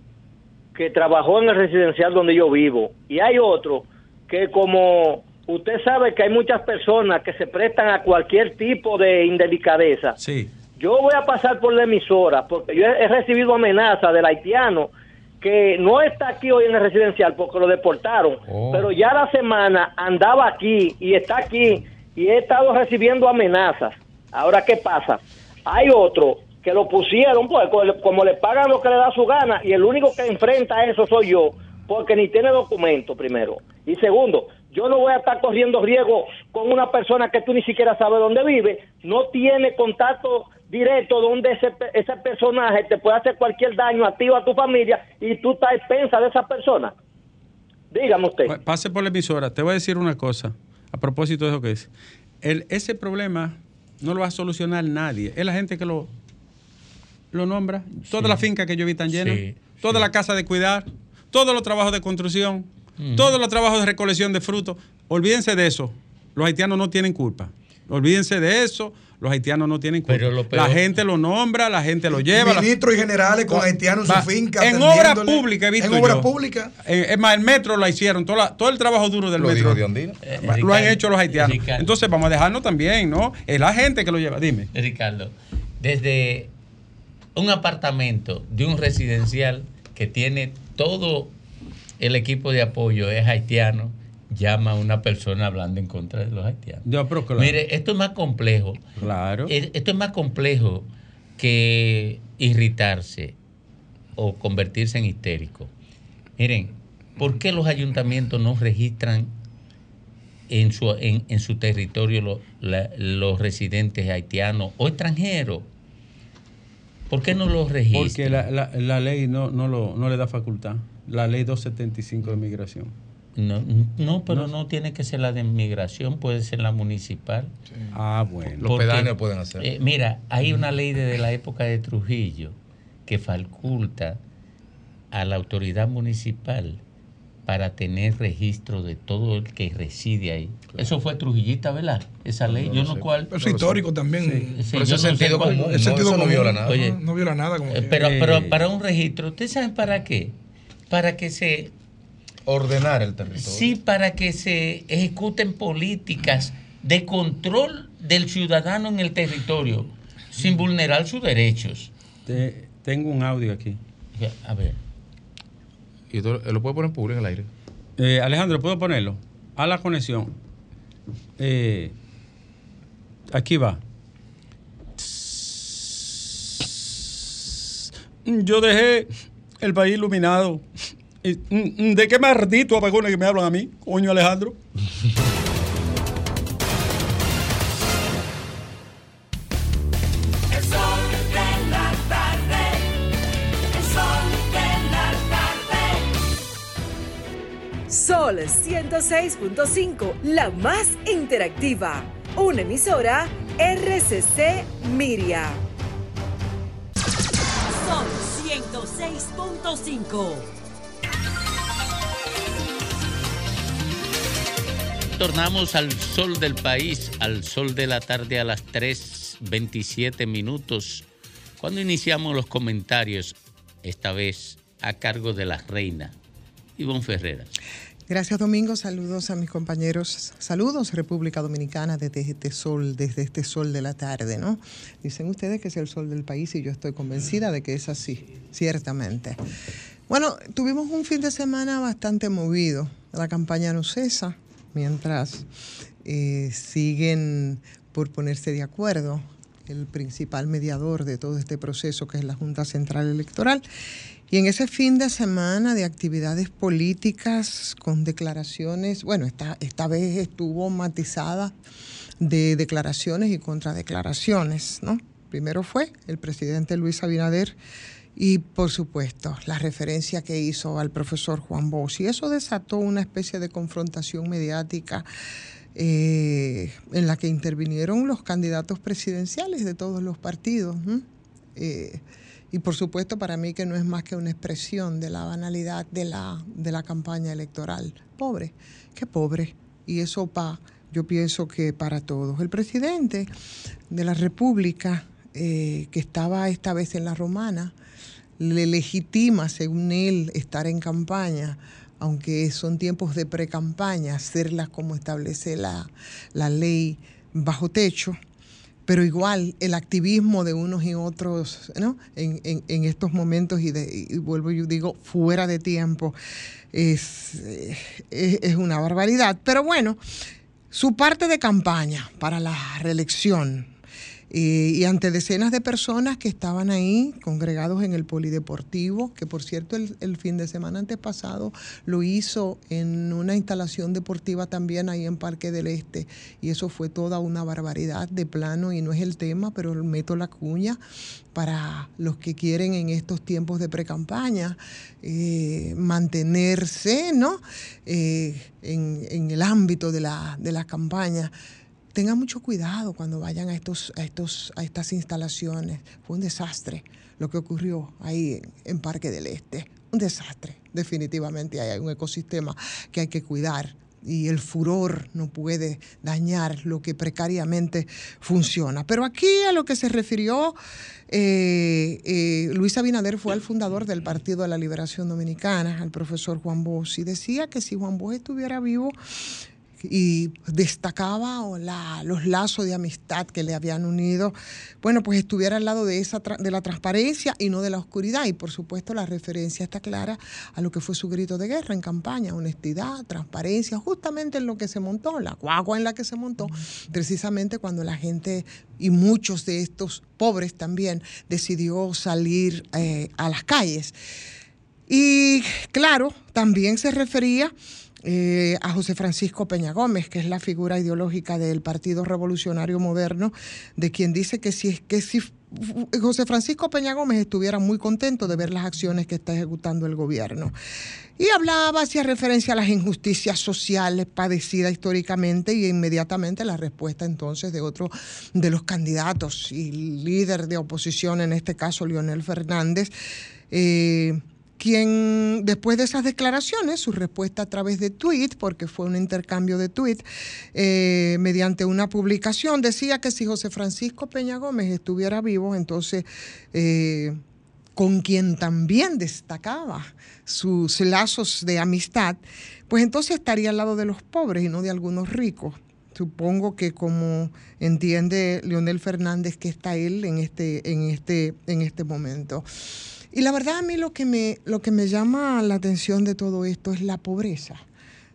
que trabajó en el residencial donde yo vivo y hay otro que como usted sabe que hay muchas personas que se prestan a cualquier tipo de indelicadeza. Sí. Yo voy a pasar por la emisora porque yo he, he recibido amenazas del haitiano que no está aquí hoy en el residencial porque lo deportaron, Oh. pero ya la semana andaba aquí y está aquí y he estado recibiendo amenazas. Ahora, ¿qué pasa? Hay otro que lo pusieron, pues como le- pagan lo que le da su gana y el único que enfrenta eso soy yo, porque ni tiene documento primero. Y segundo, yo no voy a estar corriendo riesgo con una persona que tú ni siquiera sabes dónde vive, no tiene contacto directo donde ese, pe- ese personaje te puede hacer cualquier daño a ti o a tu familia y tú estás a expensa de esa persona. Dígame usted. Pa- Pase por la emisora. Te voy a decir una cosa a propósito de eso que es. El, ese problema no lo va a solucionar nadie. Es la gente que lo, lo nombra. Todas las fincas que yo vi están llenas. Sí, Todas las casas de cuidar. Todos los trabajos de construcción. Todos los trabajos de recolección de frutos. Olvídense de eso. Los haitianos no tienen culpa. Olvídense de eso. Los haitianos no tienen culpa. Pero lo peor- La gente lo nombra, la gente lo lleva. la- Ministros y generales con haitianos en su finca. En obra pública, he visto En obra yo. pública. Eh, es más, el metro la hicieron, todo, la- todo el trabajo duro del Lo metro. Diondino. Eh, lo han hecho los haitianos. Ricardo. Entonces vamos a dejarnos también, ¿no? Es la gente que lo lleva. Dime. Ricardo, desde un apartamento de un residencial que tiene todo el equipo de apoyo es haitiano, llama a una persona hablando en contra de los haitianos. Yo, pero claro. Mire, esto es más complejo. Claro. Esto es más complejo que irritarse o convertirse en histérico. Miren, ¿por qué los ayuntamientos no registran en su, en, en su territorio lo- la- los residentes haitianos o extranjeros? ¿Por qué no los registran? Porque la, la- la ley no, no, lo, no le da facultad. La ley 275 de migración. No, no, pero no. tiene que ser la de inmigración, puede ser la municipal. Ah, bueno. Los pedáneos pueden hacer. eh, mira, hay una ley desde la época de Trujillo que faculta a la autoridad municipal para tener registro de todo el que reside ahí. Eso fue Trujillita, ¿verdad? Esa ley, No yo no sé. cuál. Pero es histórico también. Sí, Pero yo eso es no sé sentido cuál- común. Es No, sentido no viola nada. Oye, No, no viola nada. Como Eh, pero, pero para un registro, ¿ustedes saben para qué? Para que se Ordenar el territorio. Sí, para que se ejecuten políticas de control del ciudadano en el territorio sin vulnerar sus derechos. Te- tengo un audio aquí. A ver. Y tú lo puedes poner en público en el aire. Eh, Alejandro, ¿puedo ponerlo? A la conexión. Eh, aquí va. Yo dejé el país iluminado. Mm, mm, ¿De qué maldito apagones que me hablan a mí, coño Alejandro? El sol de la tarde, el sol de la tarde. Sol 106.5, la más interactiva. Una emisora RCC Miria. Sol 106.5. Tornamos al sol del país, al sol de la tarde a las 3.27 minutos, cuando iniciamos los comentarios, esta vez a cargo de la reina, Ivonne Ferrera. Gracias Domingo, saludos a mis compañeros, saludos República Dominicana desde este sol, desde este sol de la tarde, ¿no? Dicen ustedes que es el sol del país y yo estoy convencida de que es así, ciertamente. Bueno, tuvimos un fin de semana bastante movido, la campaña no cesa, mientras eh, siguen por ponerse de acuerdo el principal mediador de todo este proceso, que es la Junta Central Electoral. Y en ese fin de semana de actividades políticas con declaraciones, bueno, esta, esta vez estuvo matizada de declaraciones y contradeclaraciones, ¿no? Primero fue el presidente Luis Abinader y, por supuesto, la referencia que hizo al profesor Juan Bosch. Y eso desató una especie de confrontación mediática eh, en la que intervinieron los candidatos presidenciales de todos los partidos. Eh, y por supuesto para mí que no es más que una expresión de la banalidad de la, de la campaña electoral. Pobre, qué pobre. Y eso pa, yo pienso que para todos. El presidente de la República, eh, que estaba esta vez en la Romana, le legitima, según él, estar en campaña, aunque son tiempos de pre-campaña, hacerlas como establece la, la ley bajo techo pero igual el activismo de unos y otros ¿no? en, en, estos momentos, y, de, y vuelvo yo digo, fuera de tiempo, es, es una barbaridad. Pero bueno, su parte de campaña para la reelección eh, y ante decenas de personas que estaban ahí congregados en el polideportivo, que por cierto el, fin de semana antepasado lo hizo en una instalación deportiva también ahí en Parque del Este, y eso fue toda una barbaridad de plano y no es el tema, pero meto la cuña para los que quieren en estos tiempos de precampaña eh, mantenerse ¿no? Eh, en, en, el ámbito de la, de la campaña tengan mucho cuidado cuando vayan a, estos, a, estos, a estas instalaciones. Fue un desastre lo que ocurrió ahí en, Parque del Este. Un desastre. Definitivamente hay un ecosistema que hay que cuidar y el furor no puede dañar lo que precariamente funciona. Pero aquí a lo que se refirió eh, eh, Luis Abinader fue el fundador del Partido de la Liberación Dominicana, al profesor Juan Bosch, y decía que si Juan Bosch estuviera vivo, y destacaba la- los lazos de amistad que le habían unido, bueno, pues estuviera al lado de, esa, de la transparencia y no de la oscuridad. Y por supuesto la referencia está clara a lo que fue su grito de guerra en campaña, honestidad, transparencia, justamente en lo que se montó, la guagua en la que se montó, precisamente cuando la gente y muchos de estos pobres también decidió salir eh, a las calles. Y claro, también se refería eh, a José Francisco Peña Gómez, que es la figura ideológica del Partido Revolucionario Moderno, de quien dice que si, que si José Francisco Peña Gómez estuviera muy contento de ver las acciones que está ejecutando el gobierno. Y hablaba, hacía referencia a las injusticias sociales padecidas históricamente y inmediatamente la respuesta entonces de otro de los candidatos y líder de oposición, en este caso Leonel Fernández, eh, quien después de esas declaraciones, su respuesta a través de tweet, porque fue un intercambio de tweet, eh, mediante una publicación, decía que si José Francisco Peña Gómez estuviera vivo, entonces eh, con quien también destacaba sus lazos de amistad, pues entonces estaría al lado de los pobres y no de algunos ricos. Supongo que como entiende Leonel Fernández que está él en este, en este, en este momento. Y la verdad a mí lo que me, lo que me llama la atención de todo esto es la pobreza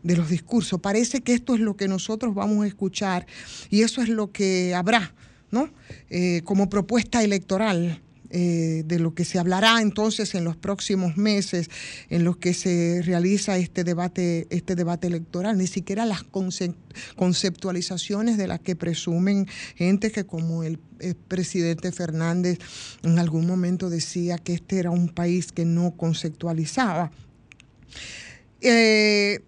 de los discursos. Parece que esto es lo que nosotros vamos a escuchar y eso es lo que habrá, ¿no? Eh, como propuesta electoral eh, de lo que se hablará entonces en los próximos meses en los que se realiza este debate, este debate electoral, ni siquiera las conce- conceptualizaciones de las que presumen gente que como el, presidente Fernández en algún momento decía que este era un país que no conceptualizaba. Eh,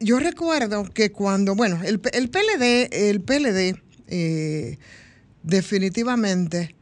yo recuerdo que cuando, bueno, el, el PLD, el PLD eh, definitivamente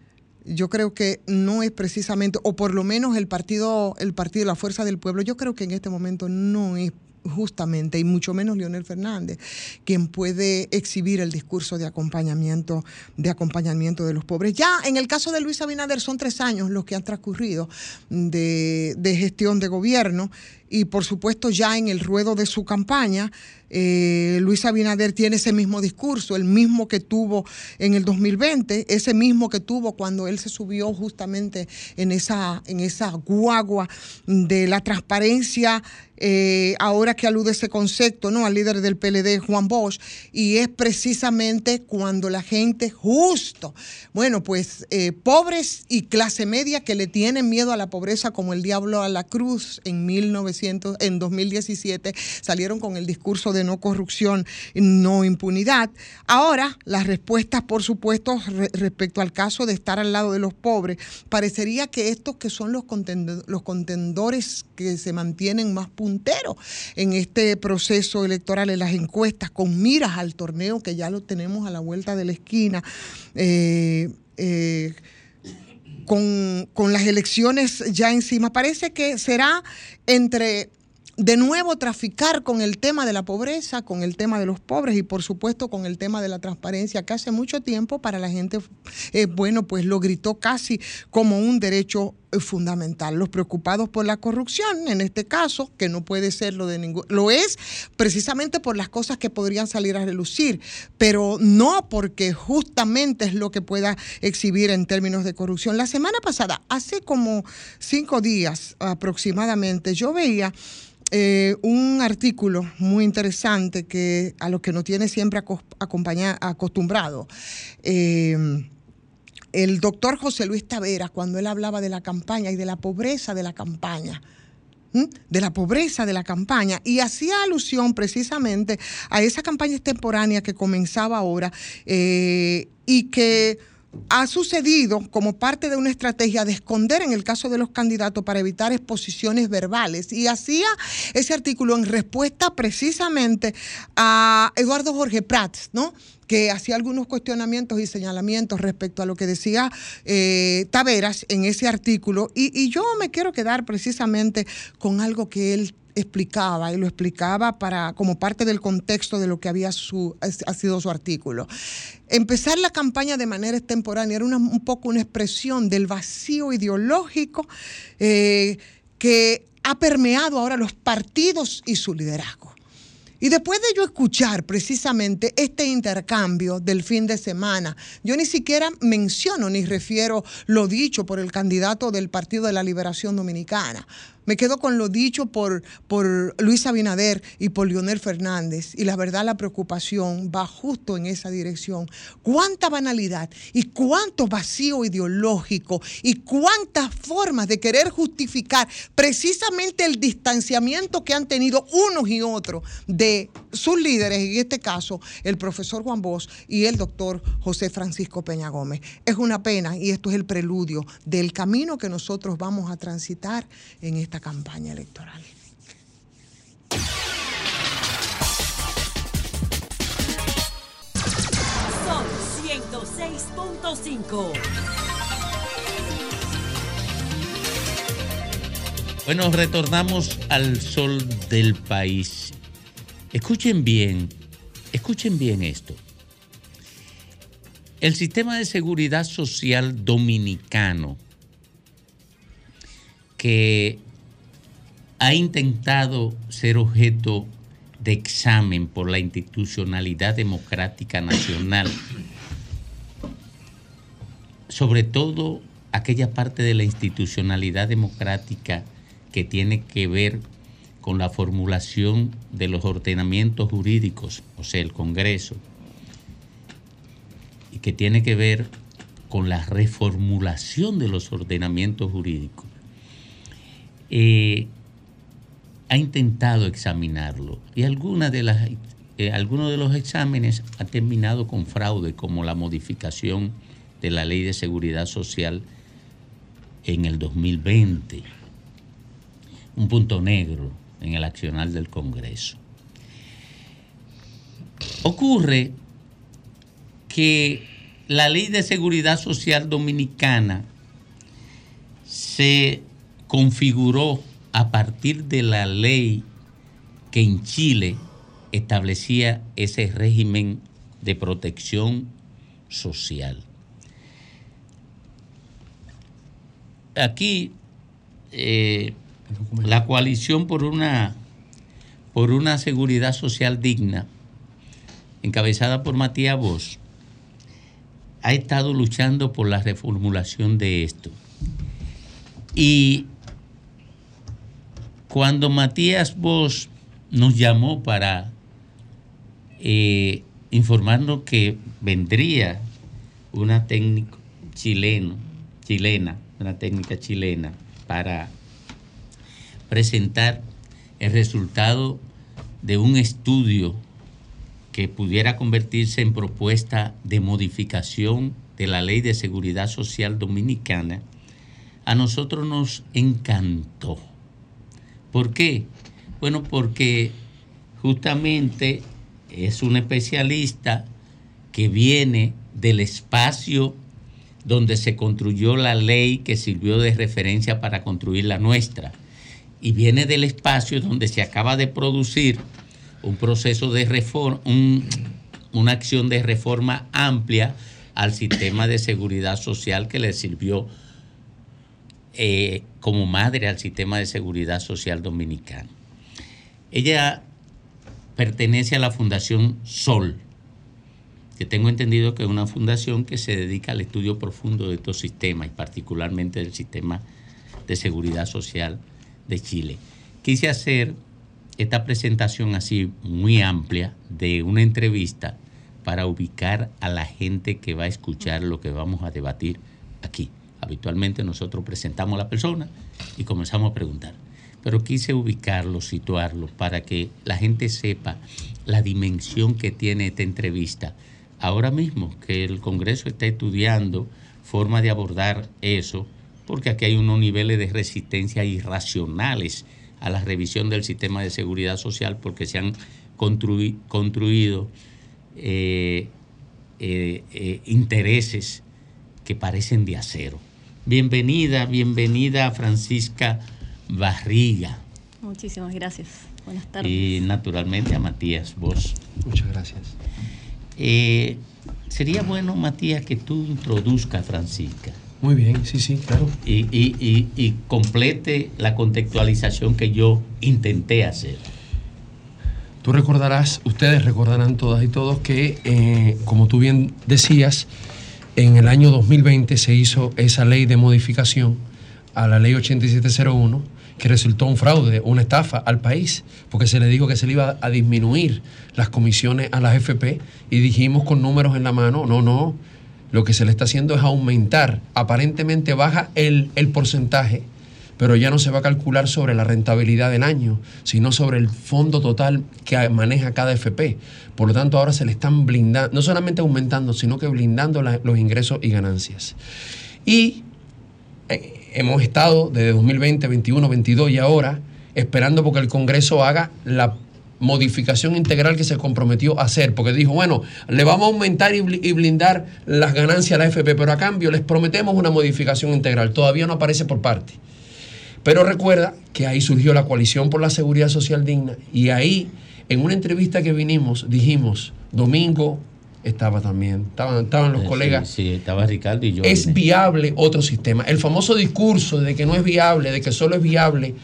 yo creo que no es precisamente, o por lo menos el partido, el partido La Fuerza del Pueblo, yo creo que en este momento no es justamente, y mucho menos Leonel Fernández, quien puede exhibir el discurso de acompañamiento, de acompañamiento de los pobres. Ya en el caso de Luis Abinader son tres años los que han transcurrido de, de gestión de gobierno y por supuesto ya en el ruedo de su campaña, eh, Luis Abinader tiene ese mismo discurso, el mismo que tuvo en el 2020, ese mismo que tuvo cuando él se subió justamente en esa, en esa guagua de la transparencia, eh, ahora que alude ese concepto, ¿no? Al líder del PLD, Juan Bosch, y es precisamente cuando la gente justo, bueno, pues eh, pobres y clase media que le tienen miedo a la pobreza como el diablo a la cruz en 1900, en 2017 salieron con el discurso de no corrupción, no impunidad. Ahora, las respuestas, por supuesto, re- respecto al caso de estar al lado de los pobres, parecería que estos que son los, contendo- los contendores que se mantienen más punteros en este proceso electoral, en las encuestas, con miras al torneo que ya lo tenemos a la vuelta de la esquina, eh, eh, con, con las elecciones ya encima, parece que será entre de nuevo traficar con el tema de la pobreza, con el tema de los pobres y por supuesto con el tema de la transparencia, que hace mucho tiempo para la gente, eh, bueno, pues lo gritó casi como un derecho fundamental. Los preocupados por la corrupción, en este caso, que no puede ser lo de ningún, lo es precisamente por las cosas que podrían salir a relucir, pero no porque justamente es lo que pueda exhibir en términos de corrupción. La semana pasada, hace como cinco días aproximadamente, yo veía eh, un artículo muy interesante que a los que nos tiene siempre acostumbrado. Eh, el doctor José Luis Tavera, cuando él hablaba de la campaña y de la pobreza de la campaña, de la pobreza de la campaña y hacía alusión precisamente a esa campaña extemporánea que comenzaba ahora eh, y que ha sucedido como parte de una estrategia de esconder en el caso de los candidatos para evitar exposiciones verbales. Y hacía ese artículo en respuesta precisamente a Eduardo Jorge Prats, ¿no? que hacía algunos cuestionamientos y señalamientos respecto a lo que decía eh, Taveras en ese artículo. Y, y yo me quiero quedar precisamente con algo que él explicaba y lo explicaba para como parte del contexto de lo que había su, ha sido su artículo. Empezar la campaña de manera extemporánea era un poco una expresión del vacío ideológico eh, que ha permeado ahora los partidos y su liderazgo. Y después de yo escuchar precisamente este intercambio del fin de semana, yo ni siquiera menciono ni refiero lo dicho por el candidato del Partido de la Liberación Dominicana. Me quedo con lo dicho por, por Luis Abinader y por Leonel Fernández. Y la verdad, la preocupación va justo en esa dirección. Cuánta banalidad y cuánto vacío ideológico y cuántas formas de querer justificar precisamente el distanciamiento que han tenido unos y otros de sus líderes, en este caso el profesor Juan Bosch y el doctor José Francisco Peña Gómez. Es una pena y esto es el preludio del camino que nosotros vamos a transitar en esta campaña electoral. Son 106.5. Bueno, retornamos al sol del país. Escuchen bien, escuchen bien esto. El sistema de seguridad social dominicano que ha intentado ser objeto de examen por la institucionalidad democrática nacional, sobre todo aquella parte de la institucionalidad democrática que tiene que ver con la formulación de los ordenamientos jurídicos, o sea, el Congreso, y que tiene que ver con la reformulación de los ordenamientos jurídicos, eh, ha intentado examinarlo. Y eh, algunos de los exámenes ha terminado con fraude, como la modificación de la Ley de Seguridad Social en el 2020 un punto negro en el accionar del Congreso. Ocurre que la ley de seguridad social dominicana se configuró a partir de la ley que en Chile establecía ese régimen de protección social. Aquí eh, la coalición por una, por una seguridad social digna, encabezada por Matías Bosch, ha estado luchando por la reformulación de esto. Y cuando Matías Bosch nos llamó para eh, informarnos que vendría una técnica chileno, chilena, una técnica chilena para presentar el resultado de un estudio que pudiera convertirse en propuesta de modificación de la ley de seguridad social dominicana, a nosotros nos encantó. ¿Por qué? Bueno, porque justamente es un especialista que viene del espacio donde se construyó la ley que sirvió de referencia para construir la nuestra. Y viene del espacio donde se acaba de producir un proceso de reforma, una acción de reforma amplia al sistema de seguridad social que le sirvió eh, como madre al sistema de seguridad social dominicano. Ella pertenece a la Fundación Sol, que tengo entendido que es una fundación que se dedica al estudio profundo de estos sistemas y particularmente del sistema de seguridad social de Chile. Quise hacer esta presentación así muy amplia de una entrevista para ubicar a la gente que va a escuchar lo que vamos a debatir aquí. Habitualmente nosotros presentamos a la persona y comenzamos a preguntar. Pero quise ubicarlo, situarlo, para que la gente sepa la dimensión que tiene esta entrevista. Ahora mismo que el Congreso está estudiando forma de abordar eso, porque aquí hay unos niveles de resistencia irracionales a la revisión del sistema de seguridad social, porque se han construi- construido eh, eh, eh, intereses que parecen de acero. Bienvenida, bienvenida Francisca Barriga. Muchísimas gracias. Buenas tardes. Y naturalmente a Matías Vos. Muchas gracias. Eh, sería bueno, Matías, que tú introduzcas a Francisca. Muy bien, sí, sí, claro. Y, y- y- y complete la contextualización que yo intenté hacer. Tú recordarás, ustedes recordarán todas y todos que, eh, como tú bien decías, en el año 2020 se hizo esa ley de modificación a la ley 8701 que resultó un fraude, una estafa al país, porque se le dijo que se le iba a disminuir las comisiones a las FP y dijimos con números en la mano, no, no, lo que se le está haciendo es aumentar, aparentemente baja el, el porcentaje, pero ya no se va a calcular sobre la rentabilidad del año, sino sobre el fondo total que maneja cada FP. Por lo tanto, ahora se le están blindando, no solamente aumentando, sino que blindando los ingresos y ganancias. Y eh, hemos estado desde 2020, 21, 22 y ahora esperando porque el Congreso haga la modificación integral que se comprometió a hacer, porque dijo, bueno, le vamos a aumentar y bli- y blindar las ganancias a la FP, pero a cambio les prometemos una modificación integral. Todavía no aparece por parte. Pero recuerda que ahí surgió la coalición por la seguridad social digna y ahí, en una entrevista que vinimos, dijimos, domingo estaba también, estaban, estaban los Eh, colegas, Sí, sí, estaba Ricardo y yo. es viable otro sistema. El famoso discurso de que no es viable, de que solo es viable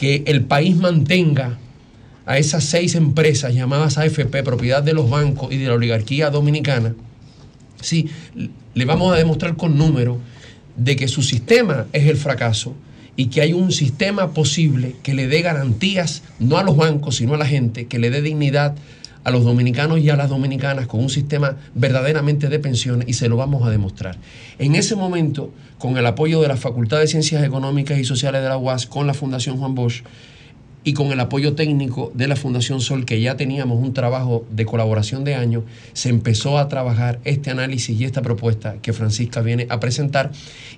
que el país mantenga a esas seis empresas llamadas AFP, propiedad de los bancos y de la oligarquía dominicana, sí, le vamos a demostrar con números de que su sistema es el fracaso y que hay un sistema posible que le dé garantías, no a los bancos, sino a la gente, que le dé dignidad a los dominicanos y a las dominicanas con un sistema verdaderamente de pensiones y se lo vamos a demostrar. En ese momento, con el apoyo de la Facultad de Ciencias Económicas y Sociales de la UAS, con la Fundación Juan Bosch, y con el apoyo técnico de la Fundación Sol, que ya teníamos un trabajo de colaboración de años, se empezó a trabajar este análisis y esta propuesta que Francisca viene a presentar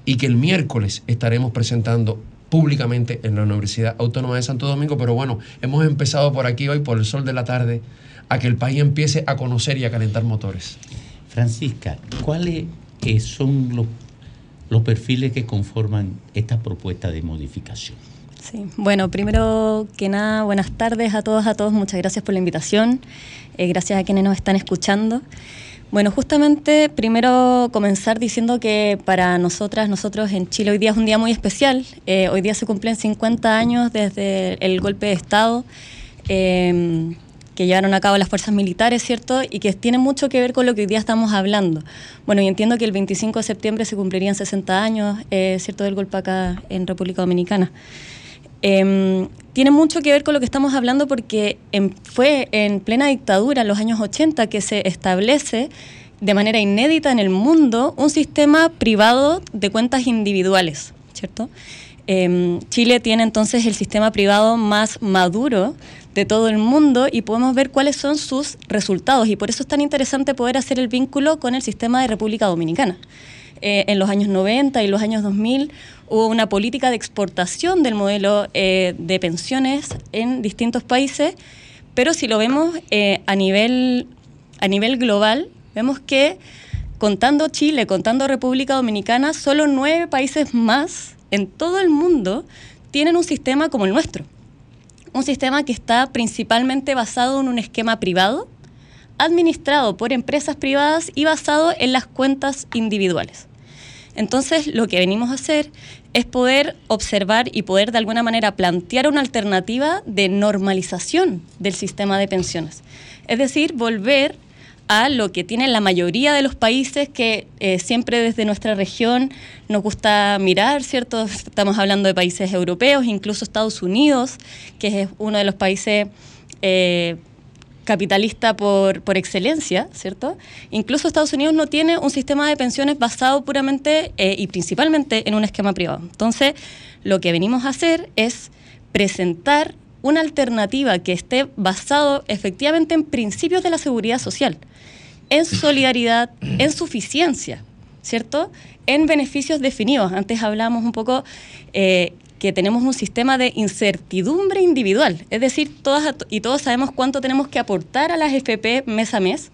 y que el miércoles estaremos presentando públicamente en la Universidad Autónoma de Santo Domingo. Pero bueno, hemos empezado por aquí hoy, por el sol de la tarde, a que el país empiece a conocer y a calentar motores. Francisca, ¿cuáles eh, son los, los perfiles que conforman esta propuesta de modificación? Sí, bueno, primero que nada, buenas tardes a todos, a todos, muchas gracias por la invitación, eh, gracias a quienes nos están escuchando. Bueno, justamente primero comenzar diciendo que para nosotras, nosotros en Chile hoy día es un día muy especial. Eh, hoy día se cumplen 50 años desde el golpe de Estado eh, que llevaron a cabo las fuerzas militares, ¿cierto? Y que tiene mucho que ver con lo que hoy día estamos hablando. Bueno, y entiendo que el 25 de septiembre se cumplirían 60 años, eh, ¿cierto?, del golpe acá en República Dominicana. Eh, tiene mucho que ver con lo que estamos hablando porque fue en plena dictadura, en los años 80, que se establece de manera inédita en el mundo un sistema privado de cuentas individuales, ¿cierto? Eh, Chile tiene entonces el sistema privado más maduro de todo el mundo y podemos ver cuáles son sus resultados y por eso es tan interesante poder hacer el vínculo con el sistema de República Dominicana. Eh, en los años 90 y los años 2000 hubo una política de exportación del modelo eh, de pensiones en distintos países, pero si lo vemos eh, a, nivel, a nivel global, vemos que contando Chile, contando República Dominicana, solo nueve países más en todo el mundo tienen un sistema como el nuestro. Un sistema que está principalmente basado en un esquema privado, administrado por empresas privadas y basado en las cuentas individuales. Entonces, lo que venimos a hacer es poder observar y poder de alguna manera plantear una alternativa de normalización del sistema de pensiones. Es decir, volver a lo que tienen la mayoría de los países que eh, siempre desde nuestra región nos gusta mirar, ¿cierto? Estamos hablando de países europeos, incluso Estados Unidos, que es uno de los países eh, capitalista por, por excelencia, ¿cierto? Incluso Estados Unidos no tiene un sistema de pensiones basado puramente eh, y principalmente en un esquema privado. Entonces, lo que venimos a hacer es presentar una alternativa que esté basado efectivamente en principios de la seguridad social, en solidaridad, en suficiencia, ¿cierto? En beneficios definidos. Antes hablábamos un poco eh, que tenemos un sistema de incertidumbre individual, es decir, todas y todos sabemos cuánto tenemos que aportar a las FP mes a mes,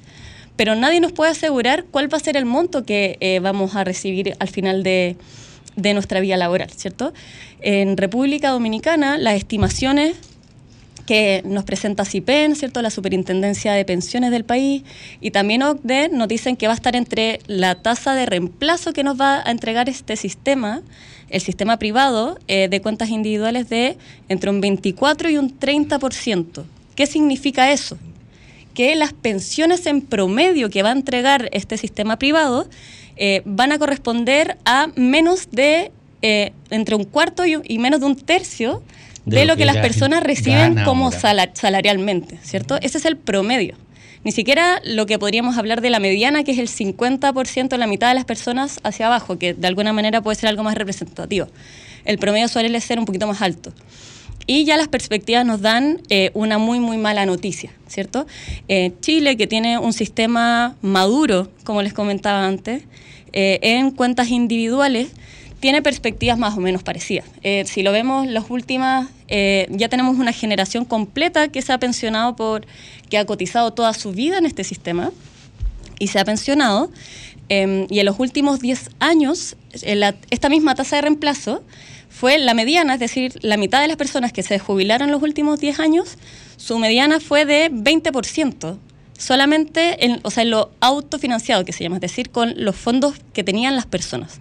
pero nadie nos puede asegurar cuál va a ser el monto que eh, vamos a recibir al final de, de nuestra vía laboral, ¿cierto? En República Dominicana, las estimaciones que nos presenta CIPEN, ¿cierto? la Superintendencia de Pensiones del país, y también OCDE nos dicen que va a estar entre la tasa de reemplazo que nos va a entregar este sistema, el sistema privado eh, de cuentas individuales de entre un 24 y un 30%. ¿Qué significa eso? Que las pensiones en promedio que va a entregar este sistema privado eh, van a corresponder a menos de eh, entre un cuarto y, y menos de un tercio de, lo que, las personas reciben como salarialmente, ¿cierto? Ese es el promedio. Ni siquiera lo que podríamos hablar de la mediana, que es el 50%, la mitad de las personas hacia abajo, que de alguna manera puede ser algo más representativo. El promedio suele ser un poquito más alto. Y ya las perspectivas nos dan eh, una muy, muy mala noticia, ¿cierto? Eh, Chile, que tiene un sistema maduro, como les comentaba antes, eh, en cuentas individuales, tiene perspectivas más o menos parecidas. Eh, si lo vemos, las últimas, eh, ya tenemos una generación completa que se ha pensionado por, que ha cotizado toda su vida en este sistema y se ha pensionado. eh, y en los últimos 10 años, eh, la- esta misma tasa de reemplazo fue la mediana, es decir, la mitad de las personas que se jubilaron en los últimos 10 años, su mediana fue de 20%, solamente en, o sea, en lo autofinanciado que se llama, es decir, con los fondos que tenían las personas.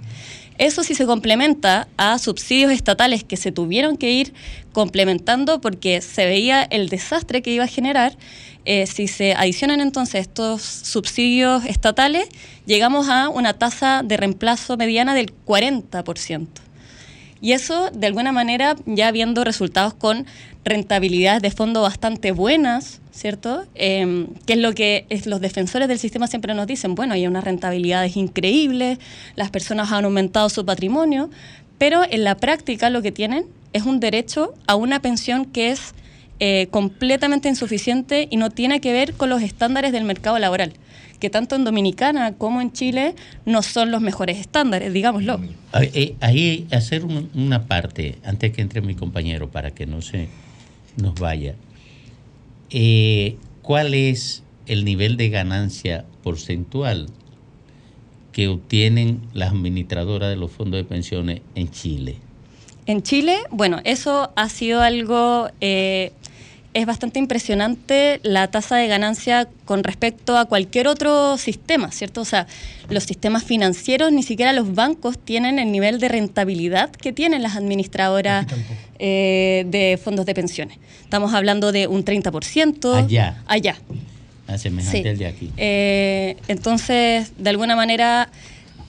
Eso sí se complementa a subsidios estatales que se tuvieron que ir complementando porque se veía el desastre que iba a generar. Eh, si se adicionan entonces estos subsidios estatales, llegamos a una tasa de reemplazo mediana del 40%. Y eso, de alguna manera, ya viendo resultados con rentabilidades de fondo bastante buenas, ¿cierto? Eh, que es lo que es- los defensores del sistema siempre nos dicen, bueno, hay unas rentabilidades increíbles, las personas han aumentado su patrimonio, pero en la práctica lo que tienen es un derecho a una pensión que es eh, completamente insuficiente y no tiene que ver con los estándares del mercado laboral, que tanto en Dominicana como en Chile no son los mejores estándares, digámoslo. Ahí- eh, Ahí hacer un- una parte, antes que entre mi compañero, para que no se nos vaya. Eh, ¿Cuál es el nivel de ganancia porcentual que obtienen las administradoras de los fondos de pensiones en Chile? En Chile, bueno, eso ha sido algo, eh, es bastante impresionante la tasa de ganancia con respecto a cualquier otro sistema, ¿cierto? O sea, los sistemas financieros, ni siquiera los bancos tienen el nivel de rentabilidad que tienen las administradoras eh, de fondos de pensiones. Estamos hablando de un 30%. Allá. Allá. A semejante Sí. al de aquí. Eh, entonces, de alguna manera,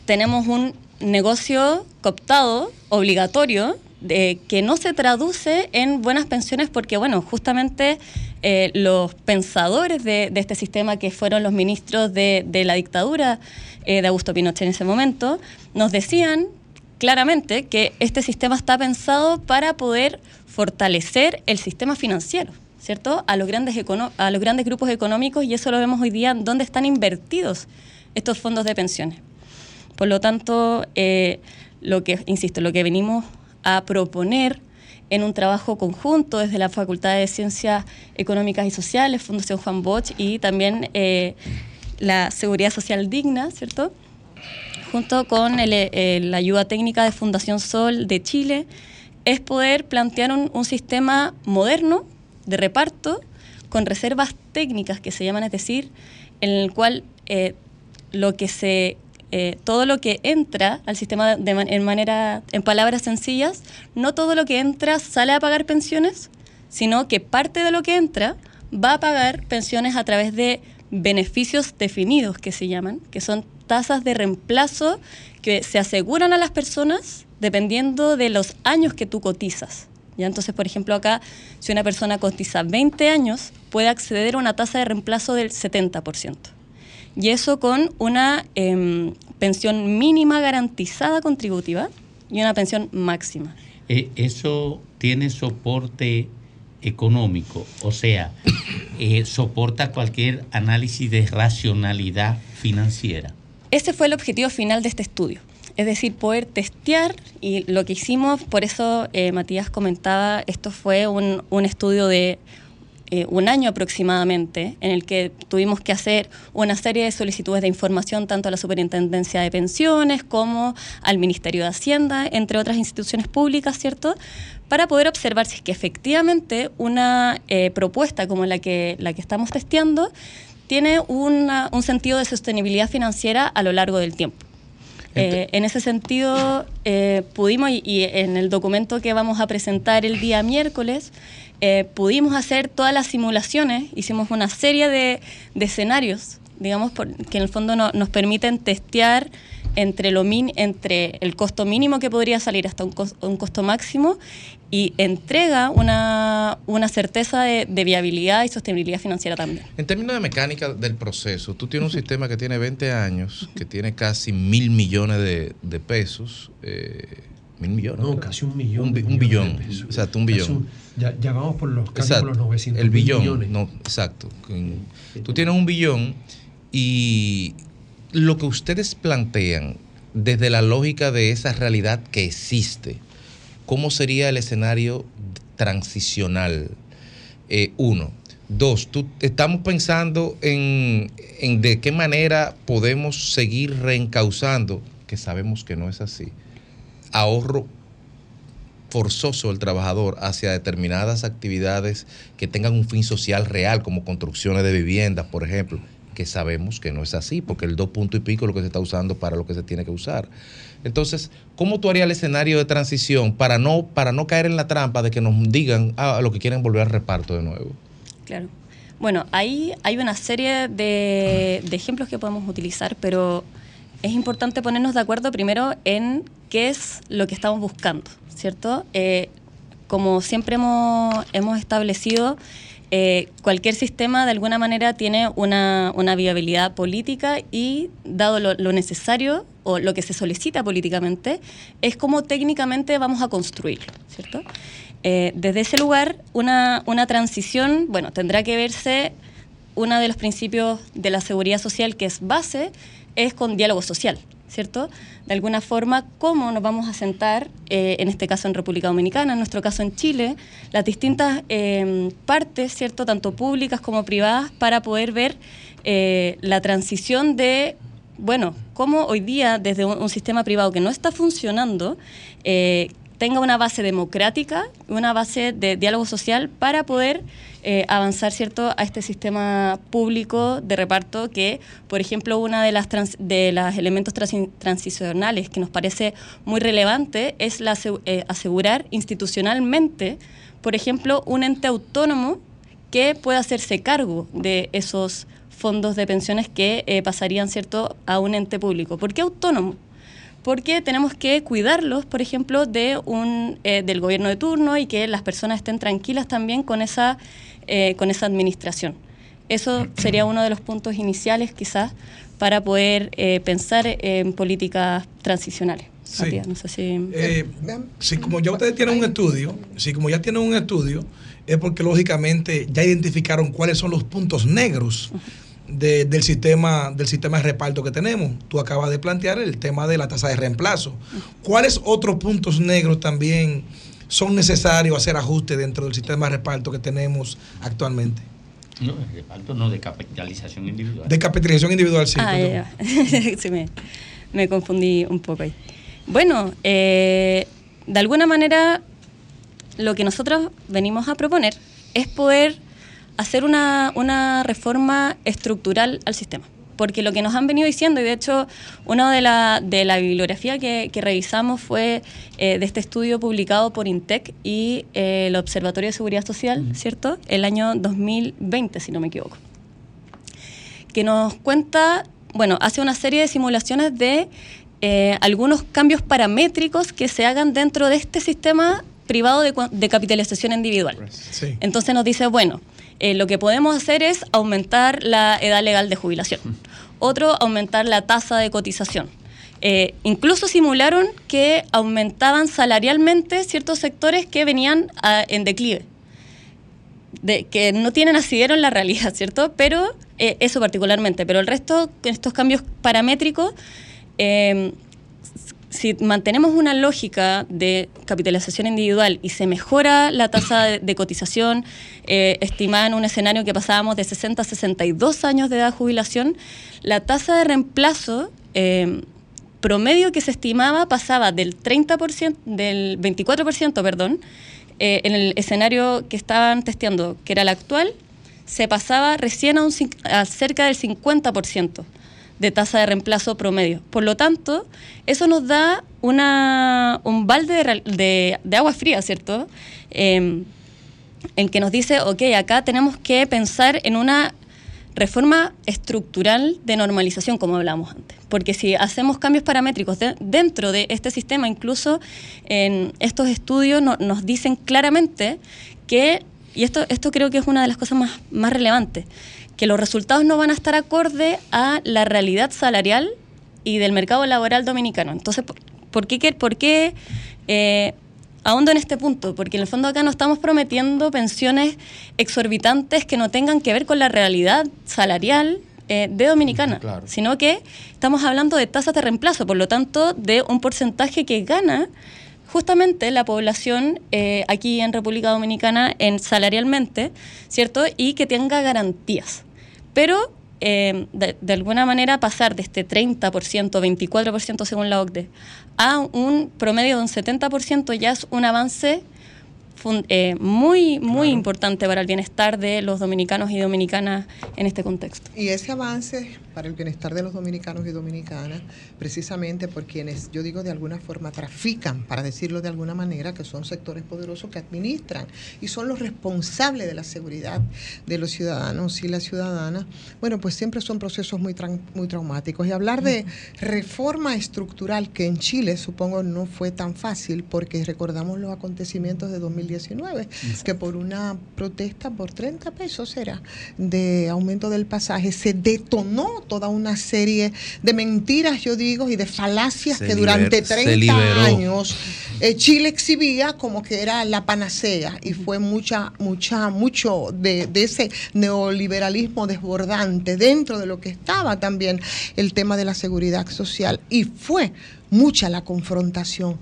tenemos un negocio cooptado, obligatorio, de, que no se traduce en buenas pensiones porque, bueno, justamente eh, los pensadores de, de este sistema, que fueron los ministros de, de la dictadura eh, de Augusto Pinochet en ese momento, nos decían claramente que este sistema está pensado para poder fortalecer el sistema financiero. ¿Cierto? A los, grandes a los grandes grupos económicos y eso lo vemos hoy día dónde están invertidos estos fondos de pensiones. Por lo tanto, eh, lo que, insisto, lo que venimos a proponer en un trabajo conjunto desde la Facultad de Ciencias Económicas y Sociales, Fundación Juan Bosch y también eh, la Seguridad Social Digna, ¿cierto? Junto con el, eh, la ayuda técnica de Fundación Sol de Chile, es poder plantear un, sistema moderno de reparto con reservas técnicas que se llaman, es decir, en el cual eh, lo que se eh, todo lo que entra al sistema de man- en manera en palabras sencillas, no todo lo que entra sale a pagar pensiones, sino que parte de lo que entra va a pagar pensiones a través de beneficios definidos que se llaman, que son tasas de reemplazo que se aseguran a las personas dependiendo de los años que tú cotizas. ¿ya? Entonces, por ejemplo, acá, si una persona cotiza 20 años, puede acceder a una tasa de reemplazo del 70%. Y eso con una em, pensión mínima garantizada contributiva y una pensión máxima. Eh, eso tiene soporte económico, o sea, eh, soporta cualquier análisis de racionalidad financiera. Ese fue el objetivo final de este estudio. Es decir, poder testear y lo que hicimos, por eso eh, Matías comentaba, esto fue un, un estudio de eh, un año aproximadamente, en el que tuvimos que hacer una serie de solicitudes de información tanto a la Superintendencia de Pensiones como al Ministerio de Hacienda, entre otras instituciones públicas, ¿cierto? Para poder observar si es que efectivamente una eh, propuesta como la que, la que estamos testeando tiene una- un sentido de sostenibilidad financiera a lo largo del tiempo. Eh, en ese sentido, eh, pudimos, y, y en el documento que vamos a presentar el día miércoles, eh, pudimos hacer todas las simulaciones, hicimos una serie de, de escenarios, digamos, por- que en el fondo no- nos permiten testear entre, lo min- entre el costo mínimo que podría salir hasta un, cos- un costo máximo y entrega una, una certeza de, de viabilidad y sostenibilidad financiera también. En términos de mecánica del proceso, tú tienes un sistema que tiene 20 años, que tiene casi mil millones de, de pesos. eh, mil millones. No, casi un millón Un, bi- billón. de pesos. Exacto, un billón. un- ya, ya vamos por los, casi Exacto, por los 900 el billón. millones. No, exacto. Tú tienes un billón y lo que ustedes plantean desde la lógica de esa realidad que existe, ¿cómo sería el escenario transicional? Eh, uno. Dos, estamos pensando en, en de qué manera podemos seguir reencauzando, que sabemos que no es así, ahorro forzoso del trabajador hacia determinadas actividades que tengan un fin social real, como construcciones de viviendas, por ejemplo, que sabemos que no es así, porque el dos punto y pico es lo que se está usando para lo que se tiene que usar. Entonces, ¿cómo tú harías el escenario de transición para no, para no caer en la trampa de que nos digan a lo que quieren volver al reparto de nuevo? Claro. Bueno, ahí hay una serie de, de ejemplos que podemos utilizar, pero es importante ponernos de acuerdo primero en qué es lo que estamos buscando, ¿cierto? Eh, como siempre hemos, hemos establecido, eh, cualquier sistema de alguna manera tiene una, viabilidad política y dado lo, lo necesario o lo que se solicita políticamente, es como técnicamente vamos a construirlo, ¿cierto? Eh, desde ese lugar, una, una transición, bueno, tendrá que verse uno de los principios de la seguridad social que es base, es con diálogo social, ¿cierto? De alguna forma, cómo nos vamos a sentar, eh, en este caso en República Dominicana, en nuestro caso en Chile, las distintas eh, partes, ¿cierto? Tanto públicas como privadas, para poder ver eh, la transición de, bueno, cómo hoy día desde un, un sistema privado que no está funcionando, eh, tenga una base democrática, una base de diálogo social para poder eh, avanzar cierto a este sistema público de reparto que, por ejemplo, una de las de los elementos transi- transicionales que nos parece muy relevante es la eh, asegurar institucionalmente, por ejemplo, un ente autónomo que pueda hacerse cargo de esos fondos de pensiones que eh, pasarían cierto a un ente público. ¿Por qué autónomo? Porque tenemos que cuidarlos, por ejemplo, de un, eh, del gobierno de turno y que las personas estén tranquilas también con esa, eh, con esa administración. Eso sería uno de los puntos iniciales quizás para poder eh, pensar en políticas transicionales. Sí. Matías, no sé si... Eh, si como ya ustedes tienen un estudio, si como ya tienen un estudio, es porque lógicamente ya identificaron cuáles son los puntos negros de- del sistema del sistema de reparto que tenemos. Tú acabas de plantear el tema de la tasa de reemplazo. ¿Cuáles otros puntos negros también son necesarios hacer ajustes dentro del sistema de reparto que tenemos actualmente? No, el reparto no, de capitalización individual. De capitalización individual, sí. Ah, perdón. ya, ya. Sí, me, me confundí un poco ahí. Bueno, eh, de alguna manera lo que nosotros venimos a proponer es poder hacer una, una reforma estructural al sistema. Porque lo que nos han venido diciendo, y de hecho, una de la, de la bibliografía que, que revisamos fue eh, de este estudio publicado por INTEC y eh, el Observatorio de Seguridad Social, ¿cierto? El año 2020, si no me equivoco que nos cuenta, bueno, hace una serie de simulaciones de eh, algunos cambios paramétricos que se hagan dentro de este sistema privado de, de capitalización individual. Sí. Entonces nos dice, bueno, eh, lo que podemos hacer es aumentar la edad legal de jubilación. Otro, aumentar la tasa de cotización. Eh, incluso simularon que aumentaban salarialmente ciertos sectores que venían ah, en declive de, que no tienen asidero en la realidad, ¿cierto? Pero eh, eso particularmente, pero el resto, estos cambios paramétricos, eh, si mantenemos una lógica de capitalización individual y se mejora la tasa de, cotización, eh, estimada en un escenario que pasábamos de 60 a 62 años de edad jubilación, la tasa de reemplazo eh, promedio que se estimaba pasaba del 30%, del 24%, perdón, eh, en el escenario que estaban testeando, que era el actual, se pasaba recién a, un, a cerca del 50% de tasa de reemplazo promedio. Por lo tanto, eso nos da una, un balde de, de- agua fría, ¿cierto? Eh, en que nos dice, ok, acá tenemos que pensar en una reforma estructural de normalización, como hablamos antes. Porque si hacemos cambios paramétricos de- dentro de este sistema, incluso en estos estudios no- nos dicen claramente que, y esto, esto creo que es una de las cosas más, más relevantes, que los resultados no van a estar acorde a la realidad salarial y del mercado laboral dominicano. Entonces, ¿por, por qué, por qué eh, ahondo en este punto? Porque en el fondo acá no estamos prometiendo pensiones exorbitantes que no tengan que ver con la realidad salarial eh, de Dominicana, sino que estamos hablando de tasas de reemplazo, por lo tanto, de un porcentaje que gana justamente la población eh, aquí en República Dominicana en salarialmente, ¿cierto? Y que tenga garantías. Pero eh, de, de alguna manera pasar de este 30%, 24% según la OCDE, a un promedio de un 70% ya es un avance eh, muy, muy importante para el bienestar de los dominicanos y dominicanas en este contexto. Y ese avance para el bienestar de los dominicanos y dominicanas, precisamente por quienes, yo digo de alguna forma, trafican, para decirlo de alguna manera, que son sectores poderosos que administran y son los responsables de la seguridad de los ciudadanos y las ciudadanas, bueno, pues siempre son procesos muy, tran- muy traumáticos. Y hablar de reforma estructural, que en Chile supongo no fue tan fácil, porque recordamos los acontecimientos de 2019, que por una protesta por 30 pesos era de aumento del pasaje, se detonó toda una serie de mentiras, yo digo, y de falacias Se que durante se 30 liberó. años eh, Chile exhibía como que era la panacea y fue mucha, mucha, mucho de, de ese neoliberalismo desbordante dentro de lo que estaba también el tema de la seguridad social y fue mucha la confrontación.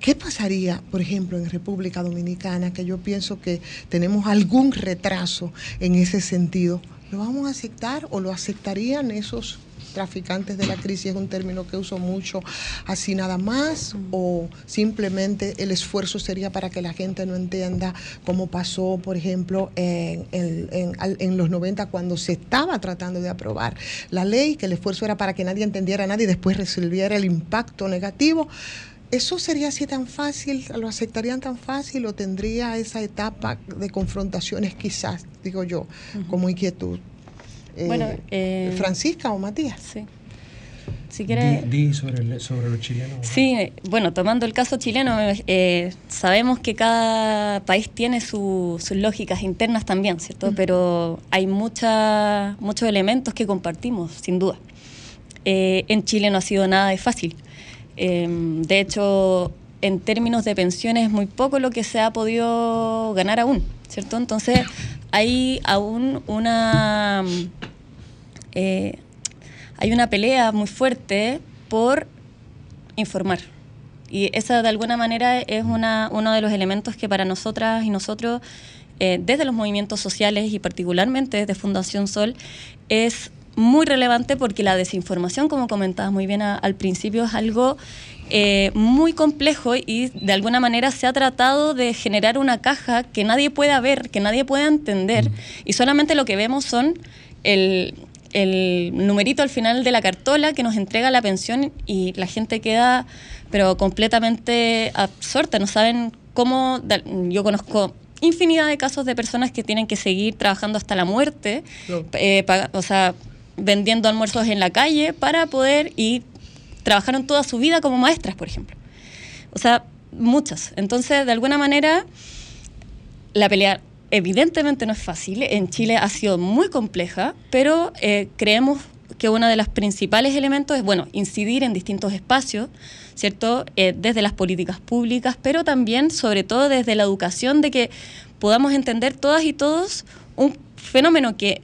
¿Qué pasaría, por ejemplo, en República Dominicana, que yo pienso que tenemos algún retraso en ese sentido? ¿Lo vamos a aceptar o lo aceptarían esos traficantes de la crisis? Es un término que uso mucho así nada más o simplemente el esfuerzo sería para que la gente no entienda cómo pasó, por ejemplo, en, los 90 cuando se estaba tratando de aprobar la ley, que el esfuerzo era para que nadie entendiera nada y después resolviera el impacto negativo. ¿Eso sería así tan fácil? ¿Lo aceptarían tan fácil o tendría esa etapa de confrontaciones quizás, digo yo, como inquietud? Eh, Bueno, eh, Francisca o Matías. Sí. Si quiere... Di, di sobre, el- sobre los chilenos. Sí, bueno, tomando el caso chileno, eh, sabemos que cada país tiene su- sus lógicas internas también, ¿cierto? Pero hay mucha- muchos elementos que compartimos, sin duda. Eh, en Chile no ha sido nada de fácil. Eh, de hecho, en términos de pensiones es muy poco lo que se ha podido ganar aún, ¿cierto? Entonces, hay aún una... eh, hay una pelea muy fuerte por informar. Y esa de alguna manera es una, uno de los elementos que para nosotras y nosotros, eh, desde los movimientos sociales y particularmente desde Fundación Sol, es muy relevante porque la desinformación, como comentabas muy bien a- al principio, es algo eh, muy complejo y de alguna manera se ha tratado de generar una caja que nadie pueda ver, que nadie pueda entender. Y solamente lo que vemos son el, el numerito al final de la cartola que nos entrega la pensión y la gente queda pero completamente absorta, no saben cómo, yo conozco infinidad de casos de personas que tienen que seguir trabajando hasta la muerte, eh, o sea, vendiendo almuerzos en la calle para poder y trabajaron toda su vida como maestras, por ejemplo. O sea, muchas. Entonces, de alguna manera, la pelea evidentemente no es fácil. En Chile ha sido muy compleja, pero eh, creemos que uno de los principales elementos es, bueno, incidir en distintos espacios, ¿cierto? Eh, desde las políticas públicas, pero también, sobre todo, desde la educación, de que podamos entender todas y todos un fenómeno que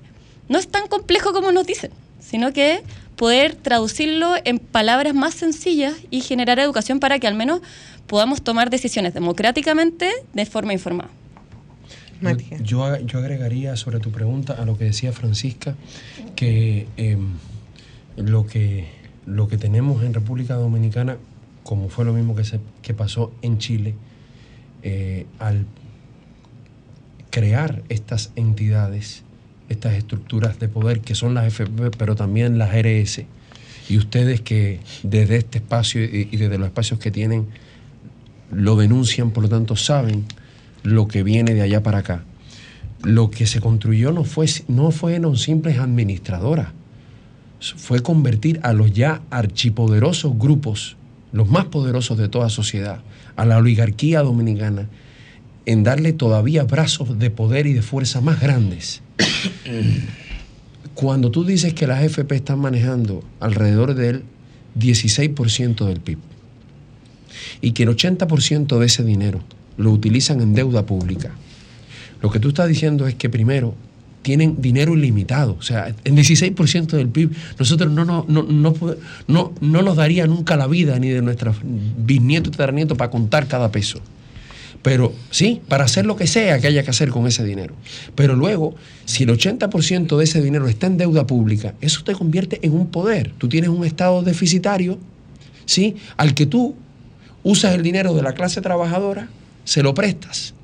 no es tan complejo como nos dicen, sino que poder traducirlo en palabras más sencillas y generar educación para que al menos podamos tomar decisiones democráticamente de forma informada. Yo, yo agregaría sobre tu pregunta a lo que decía Francisca, que em, lo que lo que tenemos en República Dominicana, como fue lo mismo que, se, que pasó en Chile, eh, al crear estas entidades, estas estructuras de poder que son las FP, pero también las RS, y ustedes que desde este espacio y, desde los espacios que tienen lo denuncian, por lo tanto saben lo que viene de allá para acá. Lo que se construyó no, fue, no fueron simples administradoras, fue convertir a los ya archipoderosos grupos, los más poderosos de toda sociedad, a la oligarquía dominicana, en darle todavía brazos de poder y de fuerza más grandes. Cuando tú dices que las FP están manejando alrededor del 16% del PIB y que el 80% de ese dinero lo utilizan en deuda pública, lo que tú estás diciendo es que primero tienen dinero ilimitado. O sea, el 16% del PIB, nosotros no, no, no, no, no, no nos daría nunca la vida ni de nuestros bisnietos y tataranietos para contar cada peso. Pero sí, para hacer lo que sea que haya que hacer con ese dinero. Pero luego, si el 80% de ese dinero está en deuda pública, eso te convierte en un poder. Tú tienes un Estado deficitario, ¿sí? Al que tú usas el dinero de la clase trabajadora, se lo prestas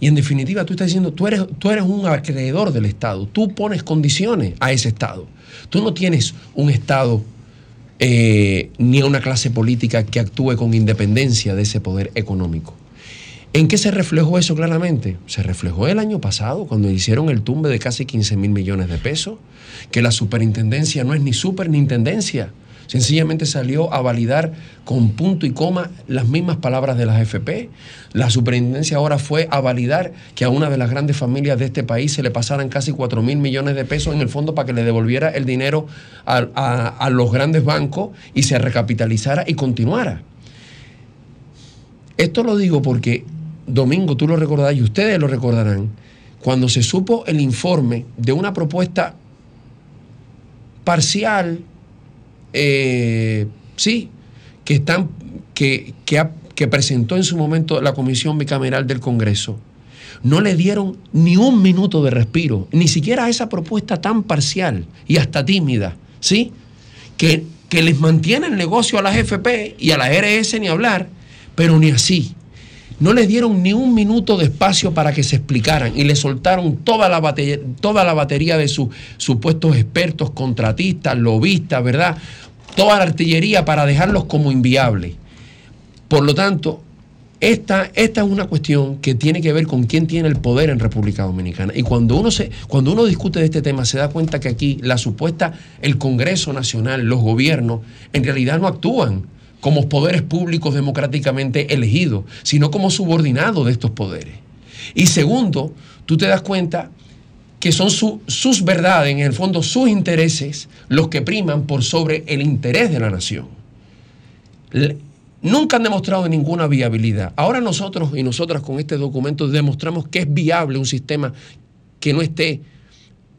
y en definitiva, tú estás diciendo, tú eres, tú eres un acreedor del Estado, tú pones condiciones a ese Estado. Tú no tienes un Estado eh, ni a una clase política que actúe con independencia de ese poder económico. ¿En qué se reflejó eso claramente? Se reflejó el año pasado, cuando hicieron el tumbe de casi 15 mil millones de pesos, que la superintendencia no es ni super ni intendencia Sencillamente salió a validar con punto y coma las mismas palabras de las FP. La superintendencia ahora fue a validar que a una de las grandes familias de este país se le pasaran casi 4 mil millones de pesos en el fondo para que le devolviera el dinero a, a los grandes bancos y se recapitalizara y continuara. Esto lo digo porque, Domingo, tú lo recordarás y ustedes lo recordarán, cuando se supo el informe de una propuesta parcial, eh, sí, que, están, que, que, presentó en su momento la Comisión Bicameral del Congreso, no le dieron ni un minuto de respiro, ni siquiera esa propuesta tan parcial y hasta tímida, ¿sí? Que, que les mantiene el negocio a las FP y a la RS ni hablar, pero ni así. No les dieron ni un minuto de espacio para que se explicaran y le soltaron toda la batería, toda la batería de sus supuestos expertos, contratistas, lobistas, ¿verdad? Toda la artillería para dejarlos como inviables. Por lo tanto, esta, esta, es una cuestión que tiene que ver con quién tiene el poder en República Dominicana. Y cuando uno, se, cuando uno discute de este tema, se da cuenta que aquí la supuesta, el Congreso Nacional, los gobiernos, en realidad no actúan como poderes públicos democráticamente elegidos, sino como subordinados de estos poderes. Y segundo, tú te das cuenta que son sus verdades, en el fondo sus intereses, los que priman por sobre el interés de la nación. nunca han demostrado ninguna viabilidad. Ahora nosotros y nosotras con este documento demostramos que es viable un sistema que no esté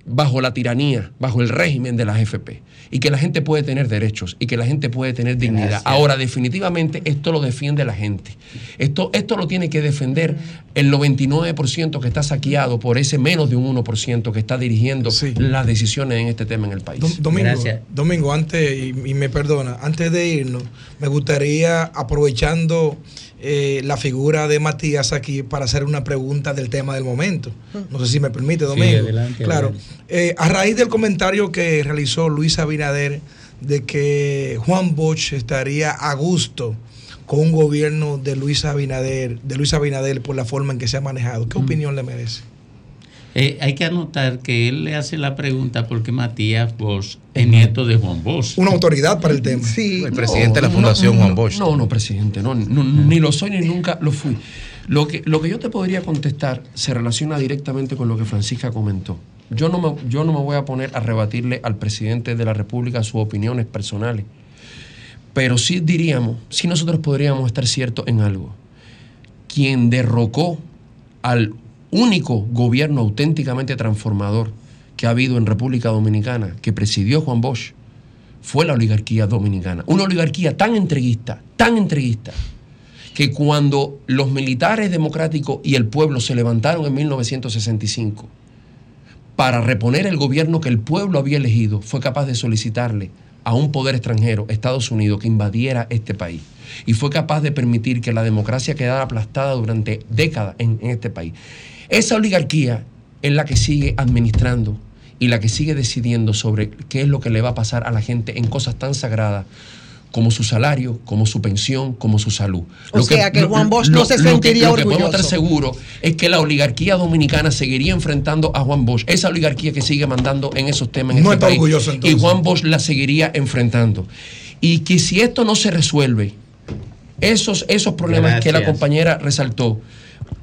bajo la tiranía, bajo el régimen de las FP y que la gente puede tener derechos y que la gente puede tener dignidad. Ahora, definitivamente, esto lo defiende la gente. Esto, esto lo tiene que defender el 99% que está saqueado por ese menos de un 1% que está dirigiendo las decisiones en este tema en el país. Domingo, Domingo, antes, y, y me perdona, antes de irnos, me gustaría, aprovechando eh, la figura de Matías aquí para hacer una pregunta del tema del momento. No sé si me permite, Domingo. claro. Eh, a raíz del comentario que realizó Luis Abinader de que Juan Bosch estaría a gusto con un gobierno de Luis Abinader, de Luis Abinader por la forma en que se ha manejado. ¿Qué opinión le merece? Eh, hay que anotar que él le hace la pregunta porque Matías Bosch es nieto de Juan Bosch. Una autoridad para el tema. Sí. El presidente de la Fundación Juan Bosch. No, no, presidente, no, ni lo soy ni nunca lo fui. Lo que, lo que yo te podría contestar se relaciona directamente con lo que Francisca comentó. Yo no, me, yo no me voy a poner a rebatirle al presidente de la República sus opiniones personales. Pero sí diríamos, sí nosotros podríamos estar ciertos en algo. Quien derrocó al único gobierno auténticamente transformador que ha habido en República Dominicana, que presidió Juan Bosch, fue la oligarquía dominicana. Una oligarquía tan entreguista, tan entreguista, que cuando los militares democráticos y el pueblo se levantaron en 1965 para reponer el gobierno que el pueblo había elegido, fue capaz de solicitarle a un poder extranjero, Estados Unidos, que invadiera este país. Y fue capaz de permitir que la democracia quedara aplastada durante décadas en, en este país. Esa oligarquía es la que sigue administrando y la que sigue decidiendo sobre qué es lo que le va a pasar a la gente en cosas tan sagradas como su salario, como su pensión, como su salud. O sea, que Juan Bosch no se lo que- sentiría Lo que podemos orgulloso. estar seguros es que la oligarquía dominicana seguiría enfrentando a Juan Bosch, esa oligarquía que sigue mandando en esos temas en No este está país. orgulloso, y entonces. Juan Bosch la seguiría enfrentando. Y que si esto no se resuelve, esos, esos problemas que la compañera resaltó,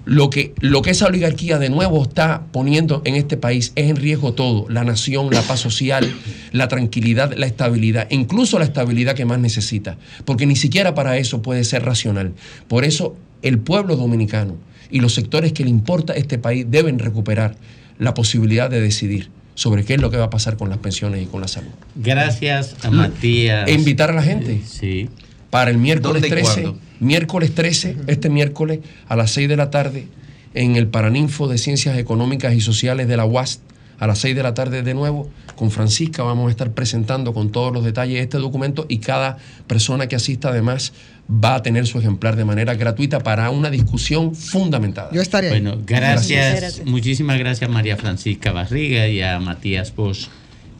lo que, lo que esa oligarquía de nuevo está poniendo en este país es en riesgo todo, la nación, la paz social, la tranquilidad, la estabilidad, incluso la estabilidad que más necesita, porque ni siquiera para eso puede ser racional. Por eso el pueblo dominicano y los sectores que le importa a este país deben recuperar la posibilidad de decidir sobre qué es lo que va a pasar con las pensiones y con la salud. Gracias a Matías. E invitar a la gente Sí. para el miércoles ¿Dónde y 13, cuándo? Miércoles 13, este miércoles a las 6 de la tarde, en el Paraninfo de Ciencias Económicas y Sociales de la UAS, a las 6 de la tarde de nuevo, con Francisca vamos a estar presentando con todos los detalles este documento y cada persona que asista además va a tener su ejemplar de manera gratuita para una discusión fundamentada. Yo estaré ahí. Bueno, gracias, Gracias. muchísimas gracias María Francisca Barriga y a Matías Bosch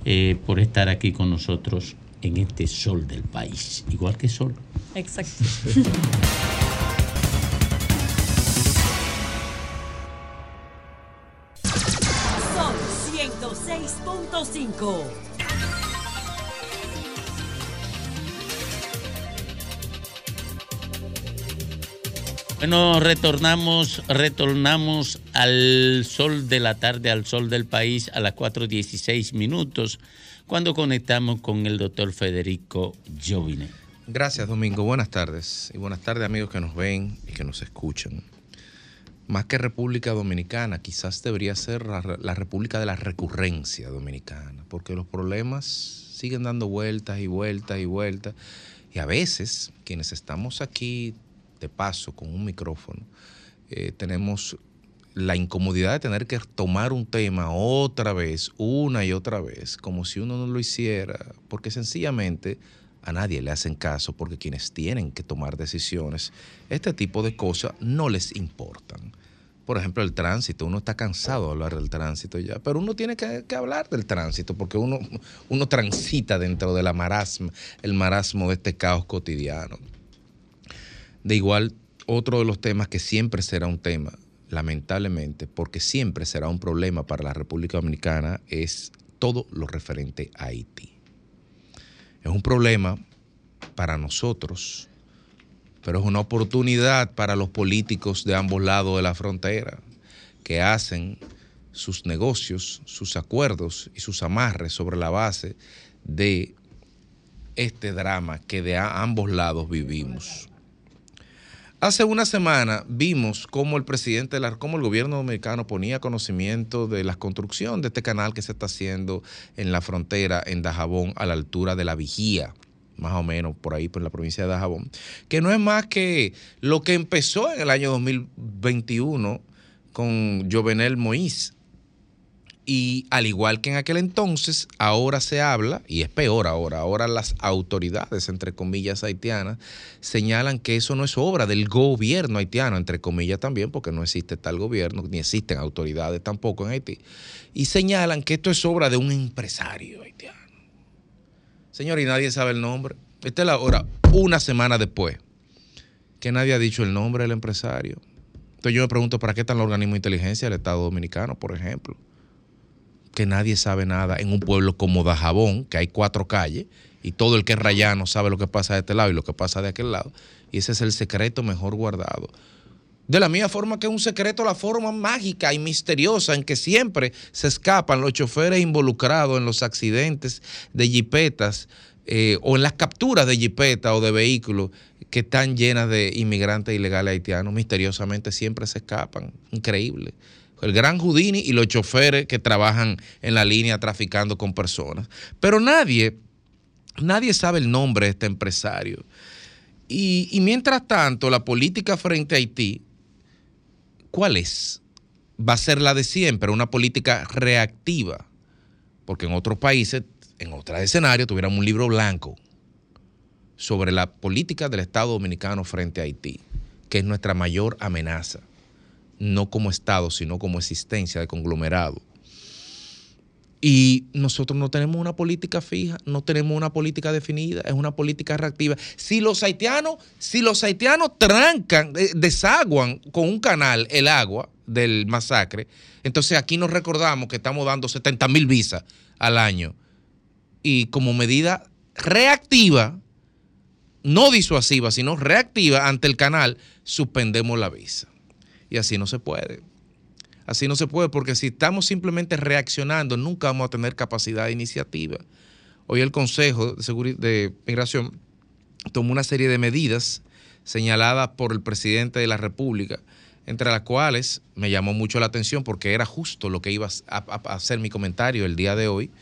eh, por estar aquí con nosotros en este sol del país, igual que sol. Exacto. Sol 106.5. Bueno, retornamos, retornamos al sol de la tarde, al sol del país a las 4.16 minutos, cuando conectamos con el doctor Federico Jovine. Gracias, Domingo. Buenas tardes. Y buenas tardes, amigos que nos ven y que nos escuchan. Más que República Dominicana, quizás debería ser la, República de la Recurrencia Dominicana, porque los problemas siguen dando vueltas y vueltas y vueltas. Y a veces, quienes estamos aquí de paso con un micrófono, eh, tenemos la incomodidad de tener que tomar un tema otra vez, una y otra vez, como si uno no lo hiciera, porque sencillamente a nadie le hacen caso, porque quienes tienen que tomar decisiones, este tipo de cosas no les importan. Por ejemplo, el tránsito, uno está cansado de hablar del tránsito ya, pero uno tiene que, hablar del tránsito porque uno, uno transita dentro de la el marasmo de este caos cotidiano. De igual, otro de los temas que siempre será un tema, lamentablemente, porque siempre será un problema para la República Dominicana, es todo lo referente a Haití. Es un problema para nosotros, pero es una oportunidad para los políticos de ambos lados de la frontera que hacen sus negocios, sus acuerdos y sus amarres sobre la base de este drama que de ambos lados vivimos. Hace una semana vimos cómo el presidente, cómo el gobierno dominicano ponía conocimiento de la construcción de este canal que se está haciendo en la frontera en Dajabón a la altura de la Vigía, más o menos por ahí, por la provincia de Dajabón, que no es más que lo que empezó en el año 2021 con Jovenel Moïse. Y al igual que en aquel entonces, ahora se habla, y es peor ahora, ahora las autoridades, entre comillas, haitianas, señalan que eso no es obra del gobierno haitiano, entre comillas también, porque no existe tal gobierno, ni existen autoridades tampoco en Haití, y señalan que esto es obra de un empresario haitiano. Señor, y nadie sabe el nombre. Esta es la hora, una semana después, que nadie ha dicho el nombre del empresario. Entonces yo me pregunto, ¿para qué están los organismos de inteligencia del Estado Dominicano, por ejemplo? Que nadie sabe nada en un pueblo como Dajabón, que hay cuatro calles, y todo el que es rayano sabe lo que pasa de este lado y lo que pasa de aquel lado. Y ese es el secreto mejor guardado. De la misma forma que es un secreto la forma mágica y misteriosa en que siempre se escapan los choferes involucrados en los accidentes de jipetas eh, o en las capturas de jipetas o de vehículos que están llenas de inmigrantes ilegales haitianos. Misteriosamente siempre se escapan. Increíble el gran Houdini y los choferes que trabajan en la línea traficando con personas. Pero nadie Nadie sabe el nombre de este empresario. Y, y mientras tanto, la política frente a Haití, ¿cuál es? Va a ser la de siempre, una política reactiva. Porque en otros países, en otros escenarios, tuviéramos un libro blanco sobre la política del Estado Dominicano frente a Haití, que es nuestra mayor amenaza, no como Estado, sino como existencia de conglomerado. Y nosotros no tenemos una política fija, no tenemos una política definida, es una política reactiva. Si los haitianos, si los haitianos trancan, eh, desaguan con un canal el agua del masacre, entonces aquí nos recordamos que estamos dando 70 mil visas al año. Y como medida reactiva, no disuasiva, sino reactiva ante el canal, suspendemos la visa. Y así no se puede. Así no se puede, porque si estamos simplemente reaccionando, nunca vamos a tener capacidad de iniciativa. Hoy el Consejo de, Seguri- de Migración tomó una serie de medidas señaladas por el presidente de la República, entre las cuales me llamó mucho la atención porque era justo lo que iba a- a hacer mi comentario el día de hoy.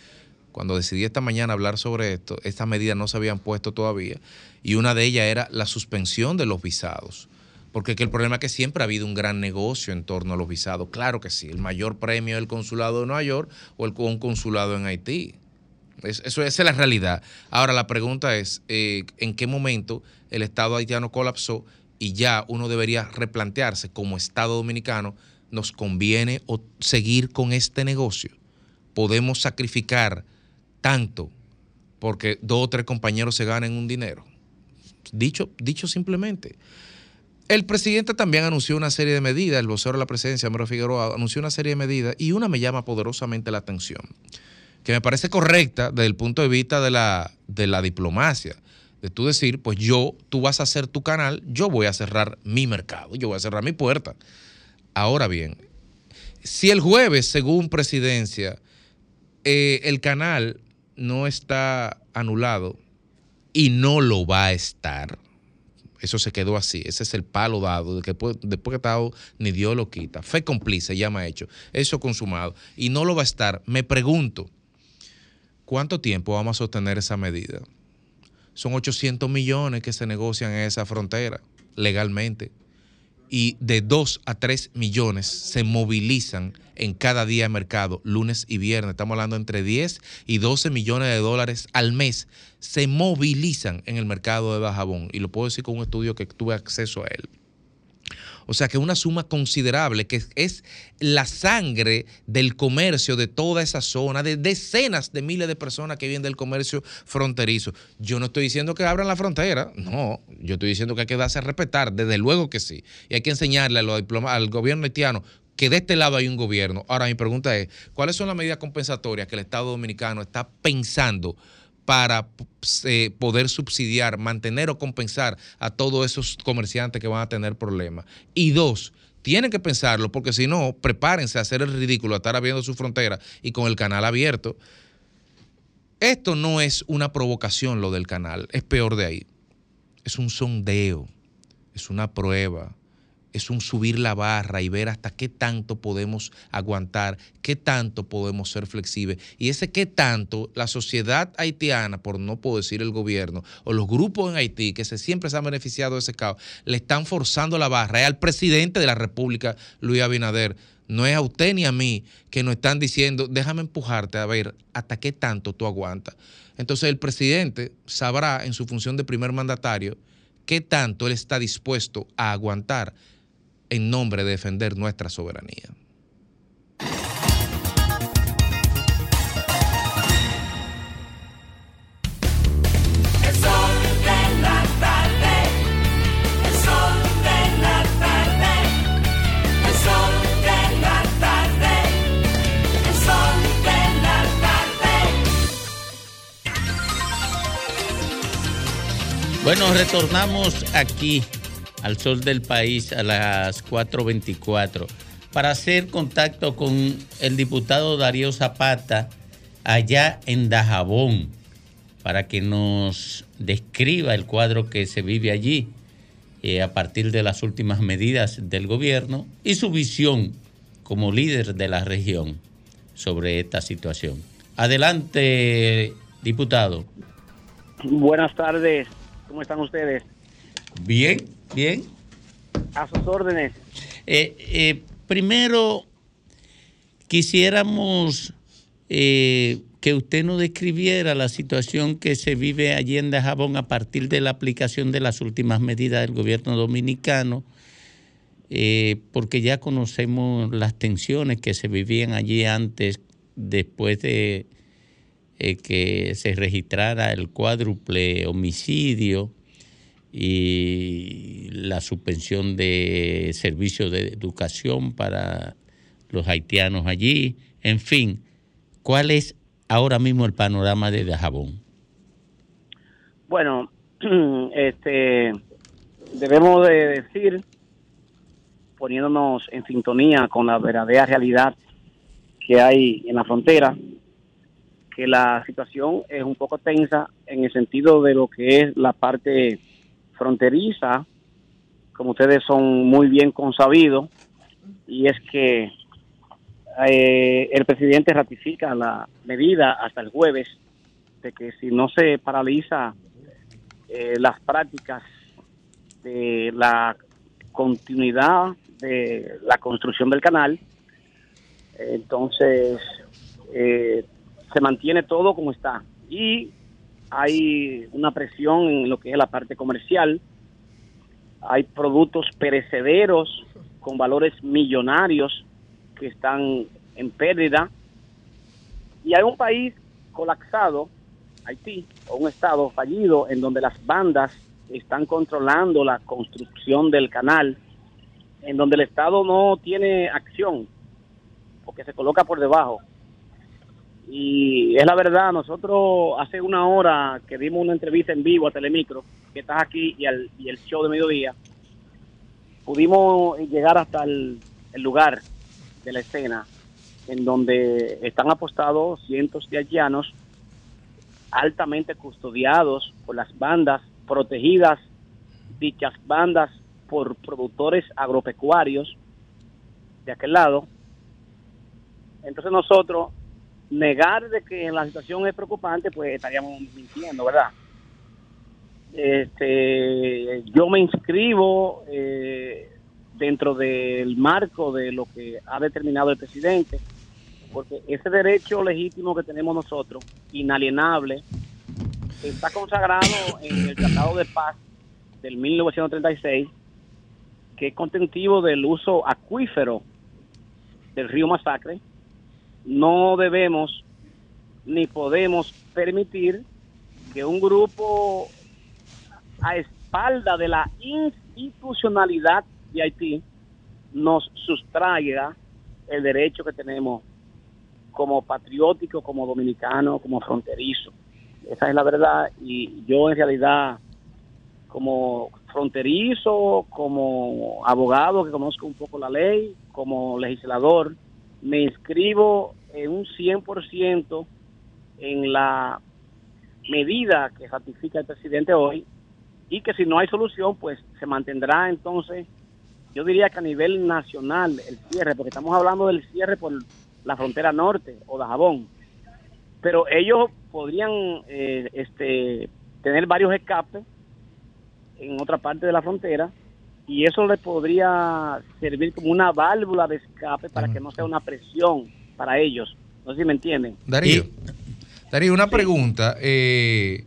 Cuando decidí esta mañana hablar sobre esto, estas medidas no se habían puesto todavía y una de ellas era la suspensión de los visados. Porque que el problema es que siempre ha habido un gran negocio en torno a los visados. Claro que sí, el mayor premio del consulado de Nueva York o el un consulado en Haití. Es- eso, esa es la realidad. Ahora la pregunta es, eh, ¿en qué momento el Estado haitiano colapsó y ya uno debería replantearse como Estado dominicano, ¿nos conviene o seguir con este negocio? ¿Podemos sacrificar tanto porque dos o tres compañeros se ganen un dinero? Dicho, dicho simplemente. El presidente también anunció una serie de medidas, el vocero de la presidencia, Mero Figueroa, anunció una serie de medidas y una me llama poderosamente la atención, que me parece correcta desde el punto de vista de la, de la diplomacia, de tú decir, pues yo, tú vas a hacer tu canal, yo voy a cerrar mi mercado, yo voy a cerrar mi puerta. Ahora bien, si el jueves, según presidencia, eh, el canal no está anulado y no lo va a estar, eso se quedó así. Ese es el palo dado. De que después, que está dado, ni Dios lo quita. Fe cómplice, ya me ha hecho. Eso consumado. Y no lo va a estar. Me pregunto, ¿cuánto tiempo vamos a sostener esa medida? Son 800 millones que se negocian en esa frontera legalmente. Y de 2 a 3 millones se movilizan en cada día de mercado, lunes y viernes. Estamos hablando entre 10 y 12 millones de dólares al mes. Se movilizan en el mercado de Bajabón. Y lo puedo decir con un estudio que tuve acceso a él. O sea que una suma considerable, que es la sangre del comercio de toda esa zona, de decenas de miles de personas que viven del comercio fronterizo. Yo no estoy diciendo que abran la frontera, no, yo estoy diciendo que hay que darse a respetar, desde luego que sí. Y hay que enseñarle al gobierno haitiano que de este lado hay un gobierno. Ahora mi pregunta es, ¿cuáles son las medidas compensatorias que el Estado Dominicano está pensando para eh, poder subsidiar, mantener o compensar a todos esos comerciantes que van a tener problemas. Y dos, tienen que pensarlo porque si no, prepárense a hacer el ridículo, a estar abriendo su frontera y con el canal abierto. Esto no es una provocación lo del canal, es peor de ahí. Es un sondeo, es una prueba, es un subir la barra y ver hasta qué tanto podemos aguantar, qué tanto podemos ser flexibles. Y ese qué tanto la sociedad haitiana, por no puedo decir el gobierno, o los grupos en Haití que se, siempre se han beneficiado de ese caos, le están forzando la barra. Es al presidente de la República, Luis Abinader. No es a usted ni a mí que nos están diciendo, déjame empujarte a ver hasta qué tanto tú aguantas. Entonces el presidente sabrá en su función de primer mandatario qué tanto él está dispuesto a aguantar en nombre de defender nuestra soberanía. El sol de la tarde, el sol de la tarde, el sol de la tarde, el sol de la tarde. Bueno, retornamos aquí al sol del país a las 4.24 para hacer contacto con el diputado Darío Zapata allá en Dajabón para que nos describa el cuadro que se vive allí eh, a partir de las últimas medidas del gobierno y su visión como líder de la región sobre esta situación. Adelante, diputado. Buenas tardes, ¿cómo están ustedes? Bien, bien. A sus órdenes. Eh, eh, primero, quisiéramos eh, que usted nos describiera la situación que se vive allí en Dajabón a partir de la aplicación de las últimas medidas del gobierno dominicano, eh, porque ya conocemos las tensiones que se vivían allí antes, después de eh, que se registrara el cuádruple homicidio y la suspensión de servicios de educación para los haitianos allí. En fin, ¿cuál es ahora mismo el panorama de Dajabón? Bueno, este, debemos de decir, poniéndonos en sintonía con la verdadera realidad que hay en la frontera, que la situación es un poco tensa en el sentido de lo que es la parte fronteriza, como ustedes son muy bien consabidos, y es que eh, el presidente ratifica la medida hasta el jueves de que si no se paraliza eh, las prácticas de la continuidad de la construcción del canal, entonces eh, se mantiene todo como está. Y hay una presión en lo que es la parte comercial, hay productos perecederos con valores millonarios que están en pérdida y hay un país colapsado, Haití, o un estado fallido en donde las bandas están controlando la construcción del canal, en donde el Estado no tiene acción, porque se coloca por debajo. Y es la verdad, nosotros hace una hora que dimos una entrevista en vivo a Telemicro, que estás aquí, y, el show de mediodía, pudimos llegar hasta el, el lugar de la escena en donde están apostados cientos de haitianos altamente custodiados por las bandas protegidas, dichas bandas por productores agropecuarios de aquel lado. Entonces nosotros negar de que la situación es preocupante, pues estaríamos mintiendo, ¿verdad? Este, yo me inscribo eh, dentro del marco de lo que ha determinado el presidente, porque ese derecho legítimo que tenemos nosotros, inalienable, está consagrado en el Tratado de Paz del 1936, que es contentivo del uso acuífero del río Masacre. No debemos ni podemos permitir que un grupo a espalda de la institucionalidad de Haití nos sustraiga el derecho que tenemos como patriótico, como dominicano, como fronterizo. Esa es la verdad y yo en realidad como fronterizo, como abogado que conozco un poco la ley, como legislador, me inscribo en un 100% en la medida que ratifica el presidente hoy y que si no hay solución, pues se mantendrá entonces, yo diría que a nivel nacional el cierre, porque estamos hablando del cierre por la frontera norte o de Jabón, pero ellos podrían eh, este, tener varios escapes en otra parte de la frontera y eso le podría servir como una válvula de escape para que no sea una presión para ellos. No sé si me entienden. Darío, Darío una pregunta. Eh,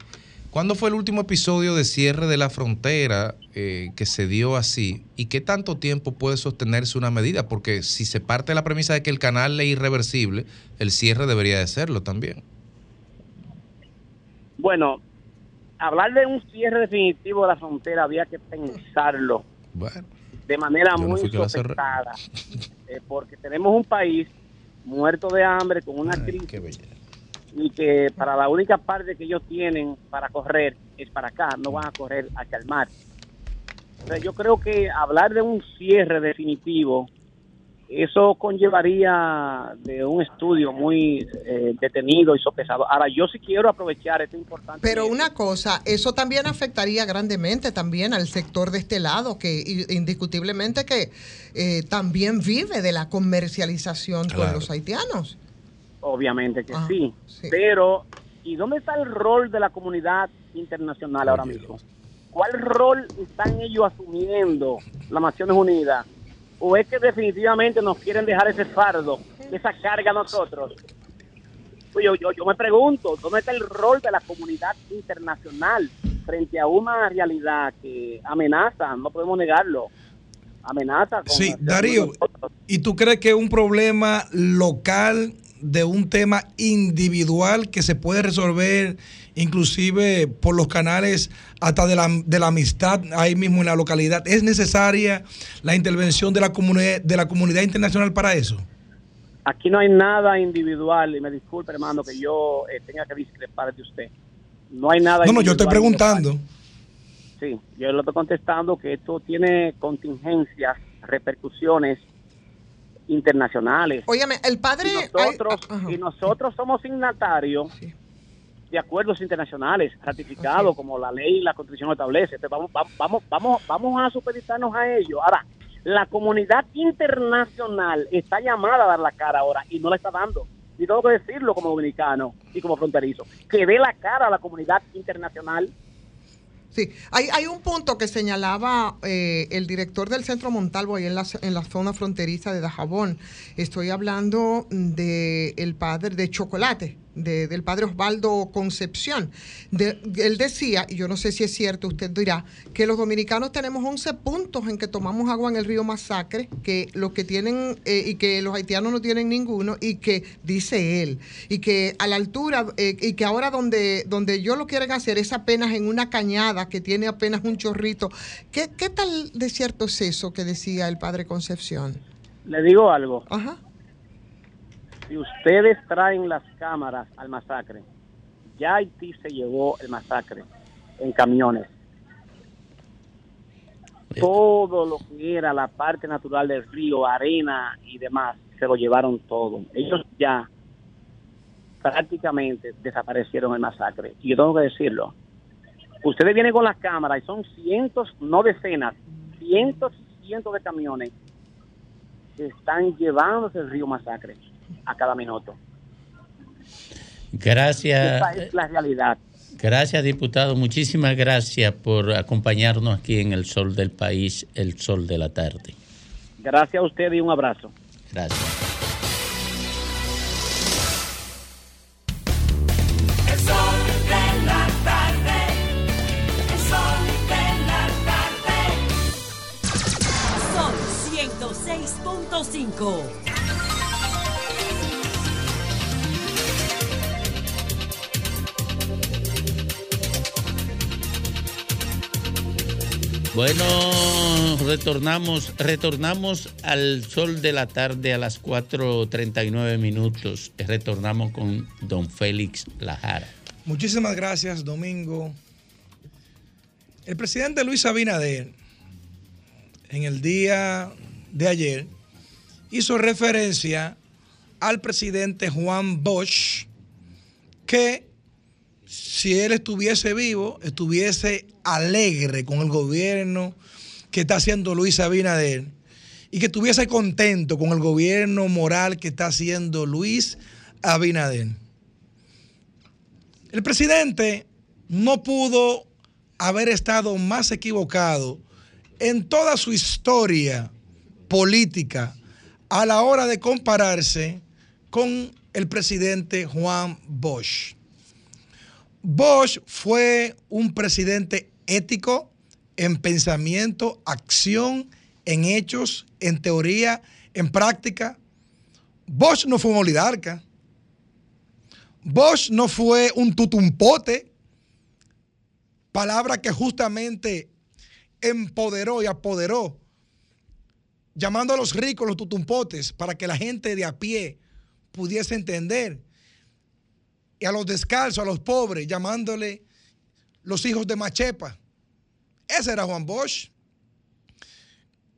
¿Cuándo fue el último episodio de cierre de la frontera eh, que se dio así? ¿Y qué tanto tiempo puede sostenerse una medida? Porque si se parte de la premisa de que el canal es irreversible, el cierre debería de serlo también. Bueno, hablar de un cierre definitivo de la frontera había que pensarlo de manera no muy sopesada, eh, porque tenemos un país muerto de hambre con una crisis y que para la única parte que ellos tienen para correr es para acá, no van a correr hacia el mar. O sea, yo creo que hablar de un cierre definitivo, eso conllevaría de un estudio muy eh, detenido y sopesado. Ahora, yo sí quiero aprovechar este importante... Pero una cosa, eso también afectaría grandemente también al sector de este lado, que indiscutiblemente que eh, también vive de la comercialización con los haitianos. Obviamente que Ah, sí, pero aquí? ¿Dónde está el rol de la comunidad internacional ahora mismo? ¿Cuál rol están ellos asumiendo las Naciones Unidas? ¿O es que definitivamente nos quieren dejar ese fardo, esa carga a nosotros? Pues yo, yo, yo me pregunto, ¿dónde está el rol de la comunidad internacional frente a una realidad que amenaza, no podemos negarlo, amenaza? Con Sí, Darío, ¿y tú crees que un problema local de un tema individual que se puede resolver inclusive por los canales hasta de la, de la amistad ahí mismo en la localidad? ¿Es necesaria la intervención de la, comunidad de la comunidad internacional para eso? Aquí no hay nada individual, y me disculpe, hermano, que yo eh, tenga que discrepar de usted. No hay nada No, no, yo estoy individual. preguntando. Sí, yo le estoy contestando que esto tiene contingencias, repercusiones internacionales. Óyeme, el padre... y nosotros, y nosotros somos signatarios de acuerdos internacionales ratificados como la ley y la constitución establece. Entonces, vamos, vamos, vamos, vamos, vamos a supeditarnos a ello. Ahora, la comunidad internacional está llamada a dar la cara ahora y no la está dando. Y tengo que decirlo como dominicano y como fronterizo. Que dé la cara a la comunidad internacional Sí, hay, hay un punto que señalaba eh, el director del Centro Montalvo ahí en la, en la zona fronteriza de Dajabón. Estoy hablando de el padre de Chocolate, de- del padre Osvaldo Concepción. De- él decía, y yo no sé si es cierto, usted dirá, que los dominicanos tenemos 11 puntos en que tomamos agua en el río Masacre, que los que tienen, eh, y que los haitianos no tienen ninguno, y que, dice él, y que a la altura, eh, y que ahora donde, donde yo lo quieren hacer es apenas en una cañada que tiene apenas un chorrito. ¿Qué, qué tal de cierto es eso que decía el padre Concepción? Le digo algo. Ajá. Si ustedes traen las cámaras al masacre, ya Haití se llevó el masacre en camiones. Todo lo que era la parte natural del río, arena y demás, se lo llevaron todo. Ellos ya prácticamente desaparecieron el masacre. Y yo tengo que decirlo. Ustedes vienen con las cámaras y son cientos, no decenas, cientos y cientos de camiones que están llevándose el río masacre a cada minuto. Gracias. Esa es la realidad. Gracias, diputado. Muchísimas gracias por acompañarnos aquí en El Sol del País, El Sol de la Tarde. Gracias a usted y un abrazo. Gracias. El sol de la tarde. El sol de la tarde. Sol 106.5. Bueno, retornamos, retornamos al sol de la tarde a las 4.39 minutos. Retornamos con don Félix Lajara. Muchísimas gracias, Domingo. El presidente Luis Abinader, en el día de ayer, hizo referencia al presidente Juan Bosch, que si él estuviese vivo, estuviese alegre con el gobierno que está haciendo Luis Abinader y que estuviese contento con el gobierno moral que está haciendo Luis Abinader. El presidente no pudo haber estado más equivocado en toda su historia política a la hora de compararse con el presidente Juan Bosch. Bosch fue un presidente ético en pensamiento, acción, en hechos, en teoría, en práctica. Bosch no fue un oligarca. Bosch no fue un tutumpote, palabra que justamente empoderó y apoderó, llamando a los ricos los tutumpotes para que la gente de a pie pudiese entender, y a los descalzos, a los pobres, llamándole los hijos de Machepa. Ese era Juan Bosch,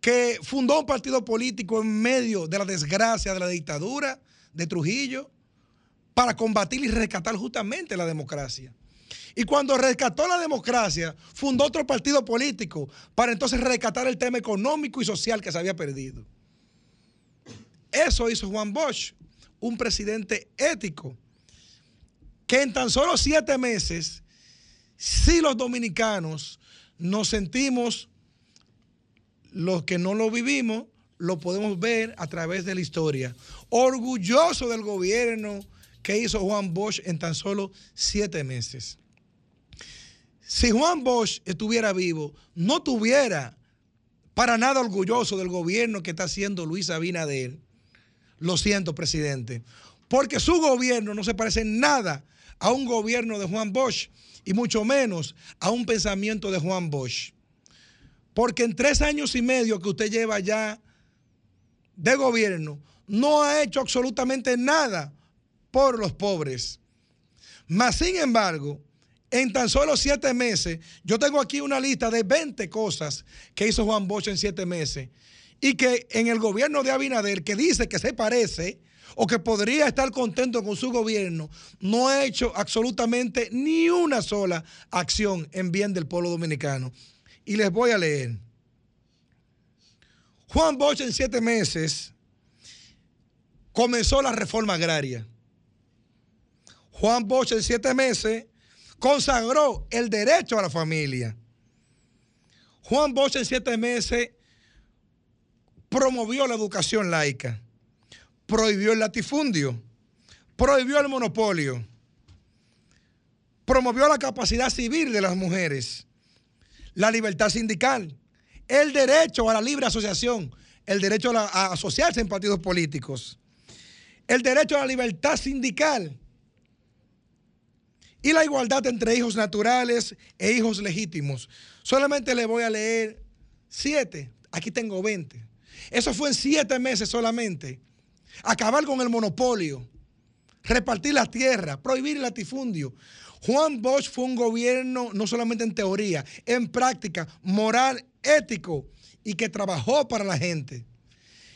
que fundó un partido político en medio de la desgracia de la dictadura de Trujillo para combatir y rescatar justamente la democracia. Y cuando rescató la democracia, fundó otro partido político para entonces rescatar el tema económico y social que se había perdido. Eso hizo Juan Bosch, un presidente ético. Que en tan solo siete meses, si los dominicanos nos sentimos, los que no lo vivimos, lo podemos ver a través de la historia. Orgulloso del gobierno que hizo Juan Bosch en tan solo siete meses. Si Juan Bosch estuviera vivo, no tuviera para nada orgulloso del gobierno que está haciendo Luis Abinader. Lo siento, presidente. Porque su gobierno no se parece en nada a un gobierno de Juan Bosch y mucho menos a un pensamiento de Juan Bosch. Porque en tres años y medio que usted lleva ya de gobierno, no ha hecho absolutamente nada por los pobres. Mas, sin embargo, en tan solo siete meses, yo tengo aquí una lista de 20 cosas que hizo Juan Bosch en siete meses y que en el gobierno de Abinader, que dice que se parece o que podría estar contento con su gobierno, no ha hecho absolutamente ni una sola acción en bien del pueblo dominicano. Y les voy a leer. Juan Bosch en siete meses comenzó la reforma agraria. Juan Bosch en siete meses consagró el derecho a la familia. Juan Bosch en siete meses promovió la educación laica, prohibió el latifundio, prohibió el monopolio, promovió la capacidad civil de las mujeres, la libertad sindical, el derecho a la libre asociación, el derecho a, asociarse en partidos políticos, el derecho a la libertad sindical y la igualdad entre hijos naturales e hijos legítimos. Solamente le voy a leer siete, aquí tengo 20. Eso fue en siete meses solamente. Acabar con el monopolio, repartir las tierras, prohibir el latifundio. Juan Bosch fue un gobierno no solamente en teoría, en práctica, moral, ético y que trabajó para la gente.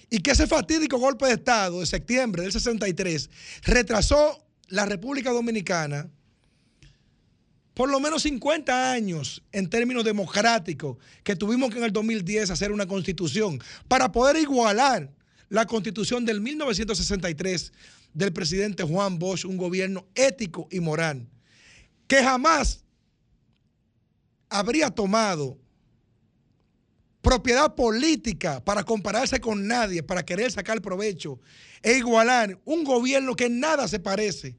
Y que ese fatídico golpe de Estado de septiembre del 63 retrasó la República Dominicana por lo menos 50 años en términos democráticos que tuvimos que en el 2010 hacer una constitución para poder igualar la constitución del 1963 del presidente Juan Bosch, un gobierno ético y moral, que jamás habría tomado propiedad política para compararse con nadie, para querer sacar provecho e igualar un gobierno que nada se parece.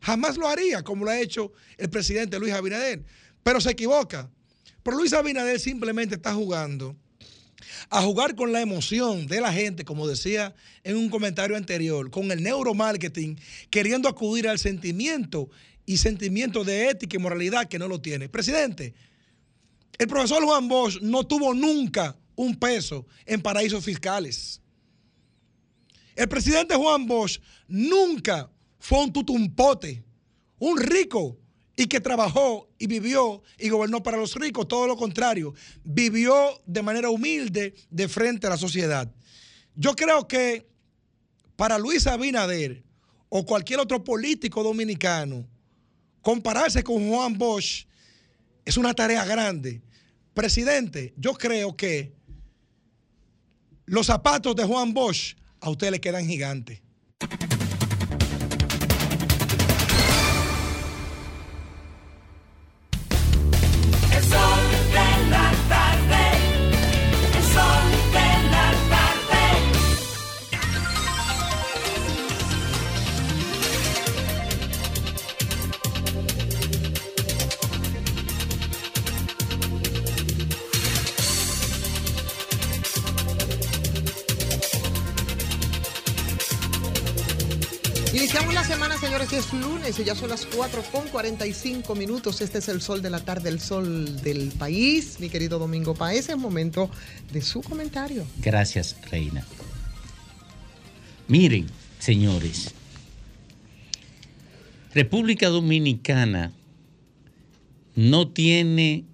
Jamás lo haría como lo ha hecho el presidente Luis Abinader. Pero se equivoca. Pero Luis Abinader simplemente está jugando a jugar con la emoción de la gente, como decía en un comentario anterior, con el neuromarketing, queriendo acudir al sentimiento y sentimiento de ética y moralidad que no lo tiene. Presidente, el profesor Juan Bosch no tuvo nunca un peso en paraísos fiscales. El presidente Juan Bosch nunca fue un tutumpote, un rico y que trabajó y vivió y gobernó para los ricos, todo lo contrario, vivió de manera humilde de frente a la sociedad. Yo creo que para Luis Abinader o cualquier otro político dominicano, compararse con Juan Bosch es una tarea grande. Presidente, yo creo que los zapatos de Juan Bosch a usted le quedan gigantes. Lunes y ya son las 4 con 45 minutos. Este es el sol de la tarde, el sol del país. Mi querido Domingo Paez, es momento de su comentario. Gracias, Reina. Miren, señores, República Dominicana no tiene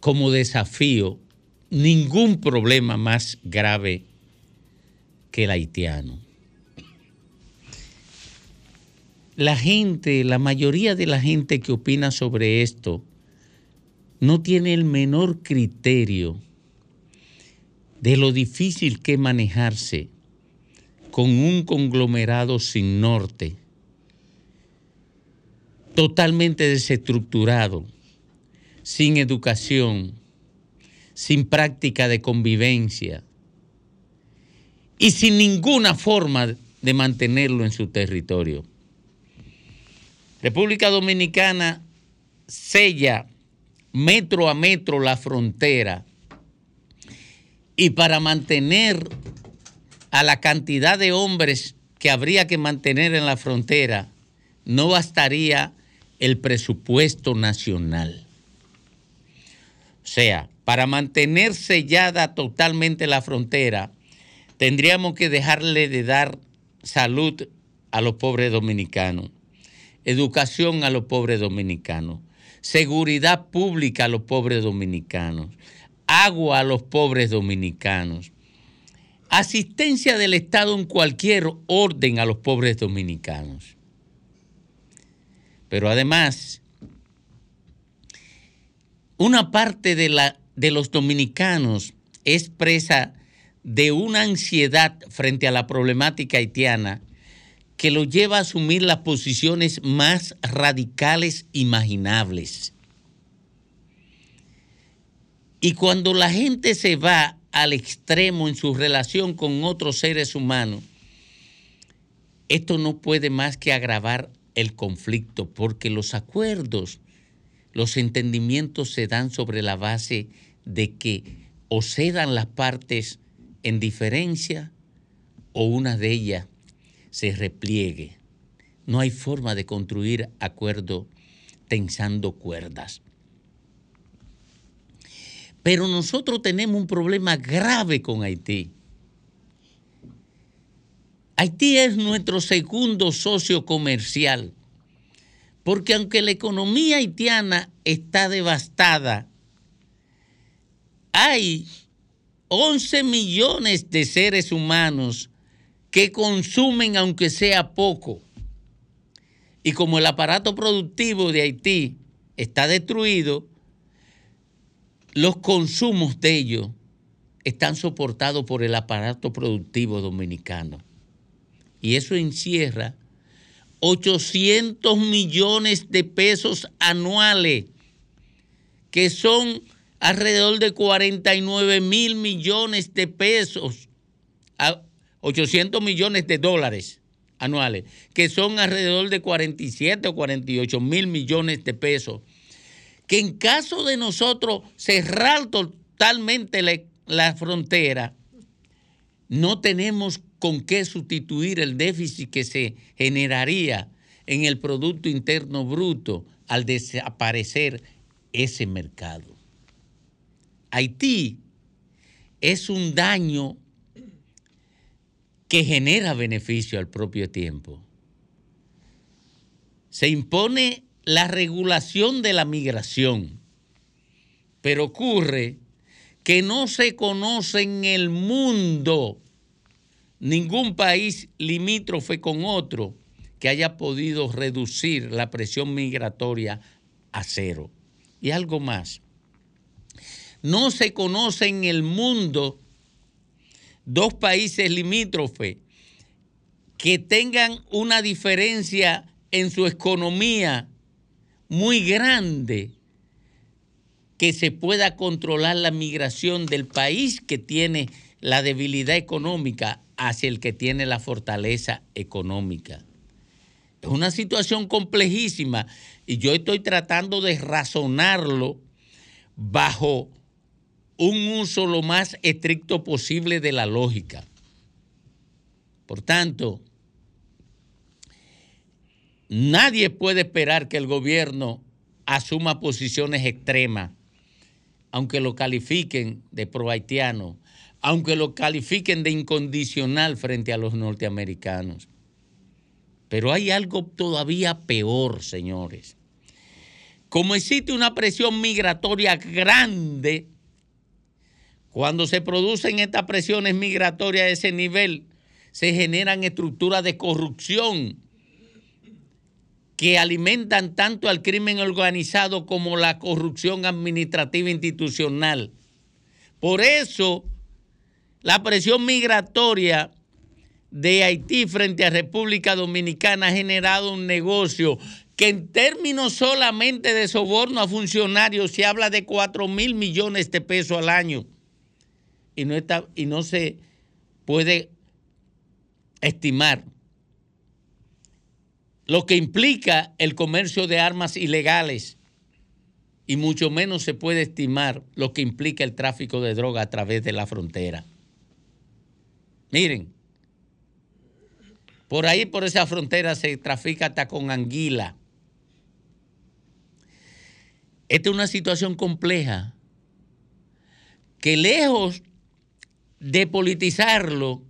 como desafío ningún problema más grave que el haitiano. La gente, la mayoría de la gente que opina sobre esto, no tiene el menor criterio de lo difícil que manejarse con un conglomerado sin norte totalmente desestructurado, sin educación, sin práctica de convivencia y sin ninguna forma de mantenerlo en su territorio. República Dominicana sella metro a metro la frontera y para mantener a la cantidad de hombres que habría que mantener en la frontera, no bastaría el presupuesto nacional. O sea, para mantener sellada totalmente la frontera, tendríamos que dejarle de dar salud a los pobres dominicanos, educación a los pobres dominicanos, seguridad pública a los pobres dominicanos, agua a los pobres dominicanos, asistencia del Estado en cualquier orden a los pobres dominicanos. Pero además, una parte de, la, de los dominicanos es presa de una ansiedad frente a la problemática haitiana que lo lleva a asumir las posiciones más radicales imaginables. Y cuando la gente se va al extremo en su relación con otros seres humanos, esto no puede más que agravar el conflicto, porque los acuerdos, los entendimientos se dan sobre la base de que o cedan las partes en diferencia o una de ellas se repliegue. No hay forma de construir acuerdo tensando cuerdas. Pero nosotros tenemos un problema grave con Haití. Haití es nuestro segundo socio comercial, porque aunque la economía haitiana está devastada, hay 11 millones de seres humanos que consumen aunque sea poco. Y como el aparato productivo de Haití está destruido, los consumos de ellos están soportados por el aparato productivo dominicano. Y eso encierra 800 millones de pesos anuales, que son alrededor de 49 mil millones de pesos, 800 millones de dólares anuales, que son alrededor de 47 o 48 mil millones de pesos, que en caso de nosotros cerrar totalmente la, la frontera, no tenemos con qué sustituir el déficit que se generaría en el Producto Interno Bruto al desaparecer ese mercado. Haití es un daño que genera beneficio al propio tiempo. Se impone la regulación de la migración, pero ocurre que no se conoce en el mundo ningún país limítrofe con otro que haya podido reducir la presión migratoria a cero. Y algo más, no se conoce en el mundo dos países limítrofes que tengan una diferencia en su economía muy grande que se pueda controlar la migración del país que tiene la debilidad económica hacia el que tiene la fortaleza económica. Es una situación complejísima y yo estoy tratando de razonarlo bajo un uso lo más estricto posible de la lógica. Por tanto, nadie puede esperar que el gobierno asuma posiciones extremas, aunque lo califiquen de pro-haitiano, aunque lo califiquen de incondicional frente a los norteamericanos. Pero hay algo todavía peor, señores. Como existe una presión migratoria grande, cuando se producen estas presiones migratorias a ese nivel, se generan estructuras de corrupción que alimentan tanto al crimen organizado como la corrupción administrativa institucional. Por eso, la presión migratoria de Haití frente a República Dominicana ha generado un negocio que en términos solamente de soborno a funcionarios se habla de 4 mil millones de pesos al año y no, está, y no se puede estimar lo que implica el comercio de armas ilegales y mucho menos se puede estimar lo que implica el tráfico de droga a través de la frontera. Miren, por ahí, por esa frontera, se trafica hasta con anguila. Esta es una situación compleja que lejos de politizarlo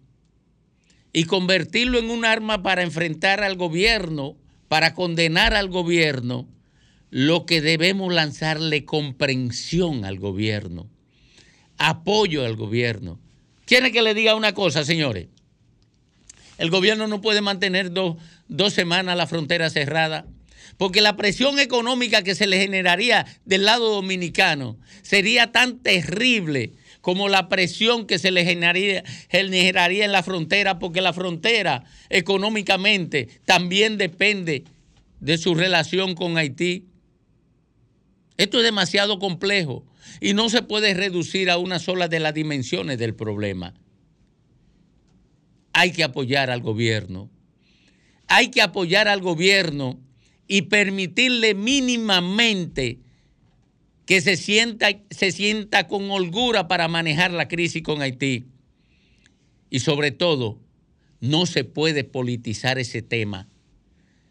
y convertirlo en un arma para enfrentar al gobierno, para condenar al gobierno, lo que debemos lanzarle comprensión al gobierno, apoyo al gobierno. ¿Quiere que le diga una cosa, señores? El gobierno no puede mantener dos, dos semanas la frontera cerrada, porque la presión económica que se le generaría del lado dominicano sería tan terrible como la presión que se le generaría, generaría en la frontera, porque la frontera económicamente también depende de su relación con Haití. Esto es demasiado complejo y no se puede reducir a una sola de las dimensiones del problema. Hay que apoyar al gobierno. Hay que apoyar al gobierno y permitirle mínimamente que se sienta, se sienta con holgura para manejar la crisis con Haití. Y sobre todo, no se puede politizar ese tema.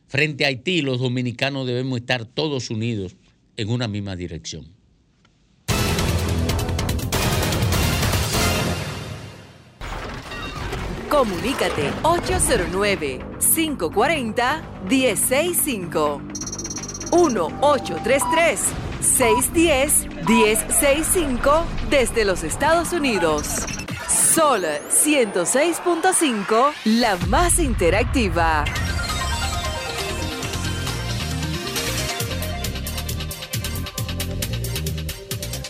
Frente a Haití, los dominicanos debemos estar todos unidos en una misma dirección. Comunícate 809-540-1065. 1-833-610-1065 desde los Estados Unidos. Sol 106.5, la más interactiva.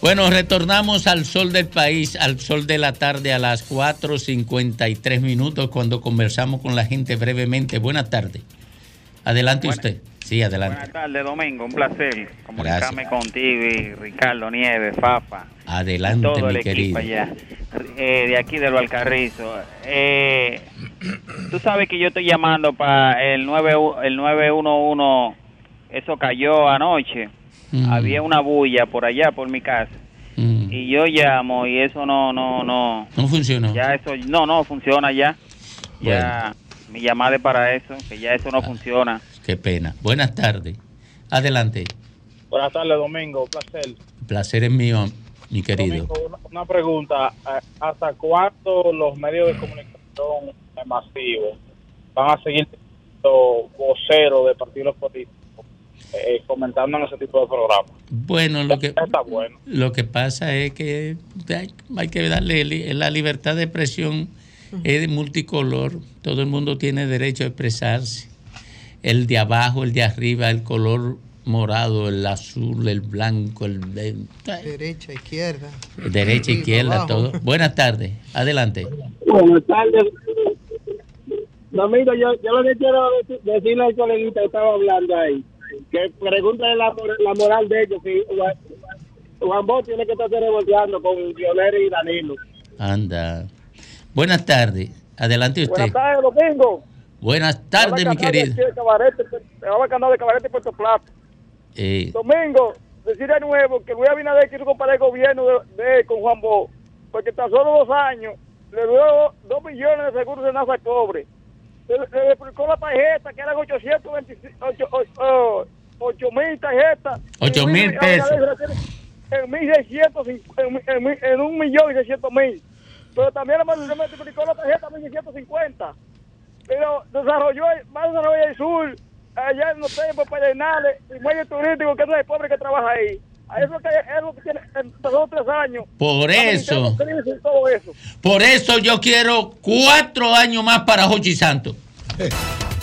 Bueno, retornamos al sol del país, al sol de la tarde a las 4.53 minutos cuando conversamos con la gente brevemente. Buenas tardes. Adelante usted. Sí, adelante. Buenas tardes, Domingo. Un placer comunicarme contigo y Ricardo Nieves, Fafa. Adelante, todo el mi querido. equipo allá. Eh, de aquí del Valcarrizo. Eh, tú sabes que yo estoy llamando para el, 9, el 911. Eso cayó anoche. Mm. Había una bulla por allá, por mi casa. Y yo llamo y eso no, no, no. No funcionó. Ya eso, no, no funciona ya. Ya, mi llamada es para eso, que ya eso no funciona. Qué pena. Buenas tardes. Adelante. Buenas tardes, Domingo. Placer. Placer es mío, mi querido. Domingo, una, una pregunta. eh, ¿Hasta cuándo los medios de comunicación masivos van a seguir siendo voceros de partidos políticos eh, comentando en ese tipo de programas? Bueno, lo que, Está bueno. lo que pasa es que hay, hay que darle li- la libertad de expresión es de multicolor. Todo el mundo tiene derecho a expresarse. El de abajo, el de arriba, el color morado, el azul, el blanco, el, el- Derecha, izquierda. derecha, Arriba, izquierda, abajo. todo. Buenas tardes. Adelante. Buenas tardes. Domingo, yo, yo lo que quiero dec- decirle al coleguita que estaba hablando ahí, que pregúntale la, la moral de ellos, si Juan- Bosch tiene que estarse revolteando con Dionero y Danilo. Anda. Buenas tardes. Adelante usted. Buenas tardes, Domingo. Buenas tardes, mi querido. De Cabarete, de Cabarete, de Cabarete, Puerto Plata. Eh, Domingo, decir de nuevo que Luis Abinader quiere comparar el gobierno de, de él con Juan Bosch, porque tan solo dos años le dio dos millones de seguros de NASA Cobre. Le, le explicó la tarjeta, que eran 825, 8 mil tarjetas. 8 mil tiene En, 1600, en, en, en, un millón y seiscientos mil. Pero también le multiplicó la tarjeta a 1650. Pero desarrolló, más desarrolló el sur, allá en los templos pedernales y muelle turístico, que es el pobre que trabaja ahí. A eso que es lo que tiene en dos o tres años. Por eso. todo eso. por eso yo quiero cuatro años más para Jochi Santos.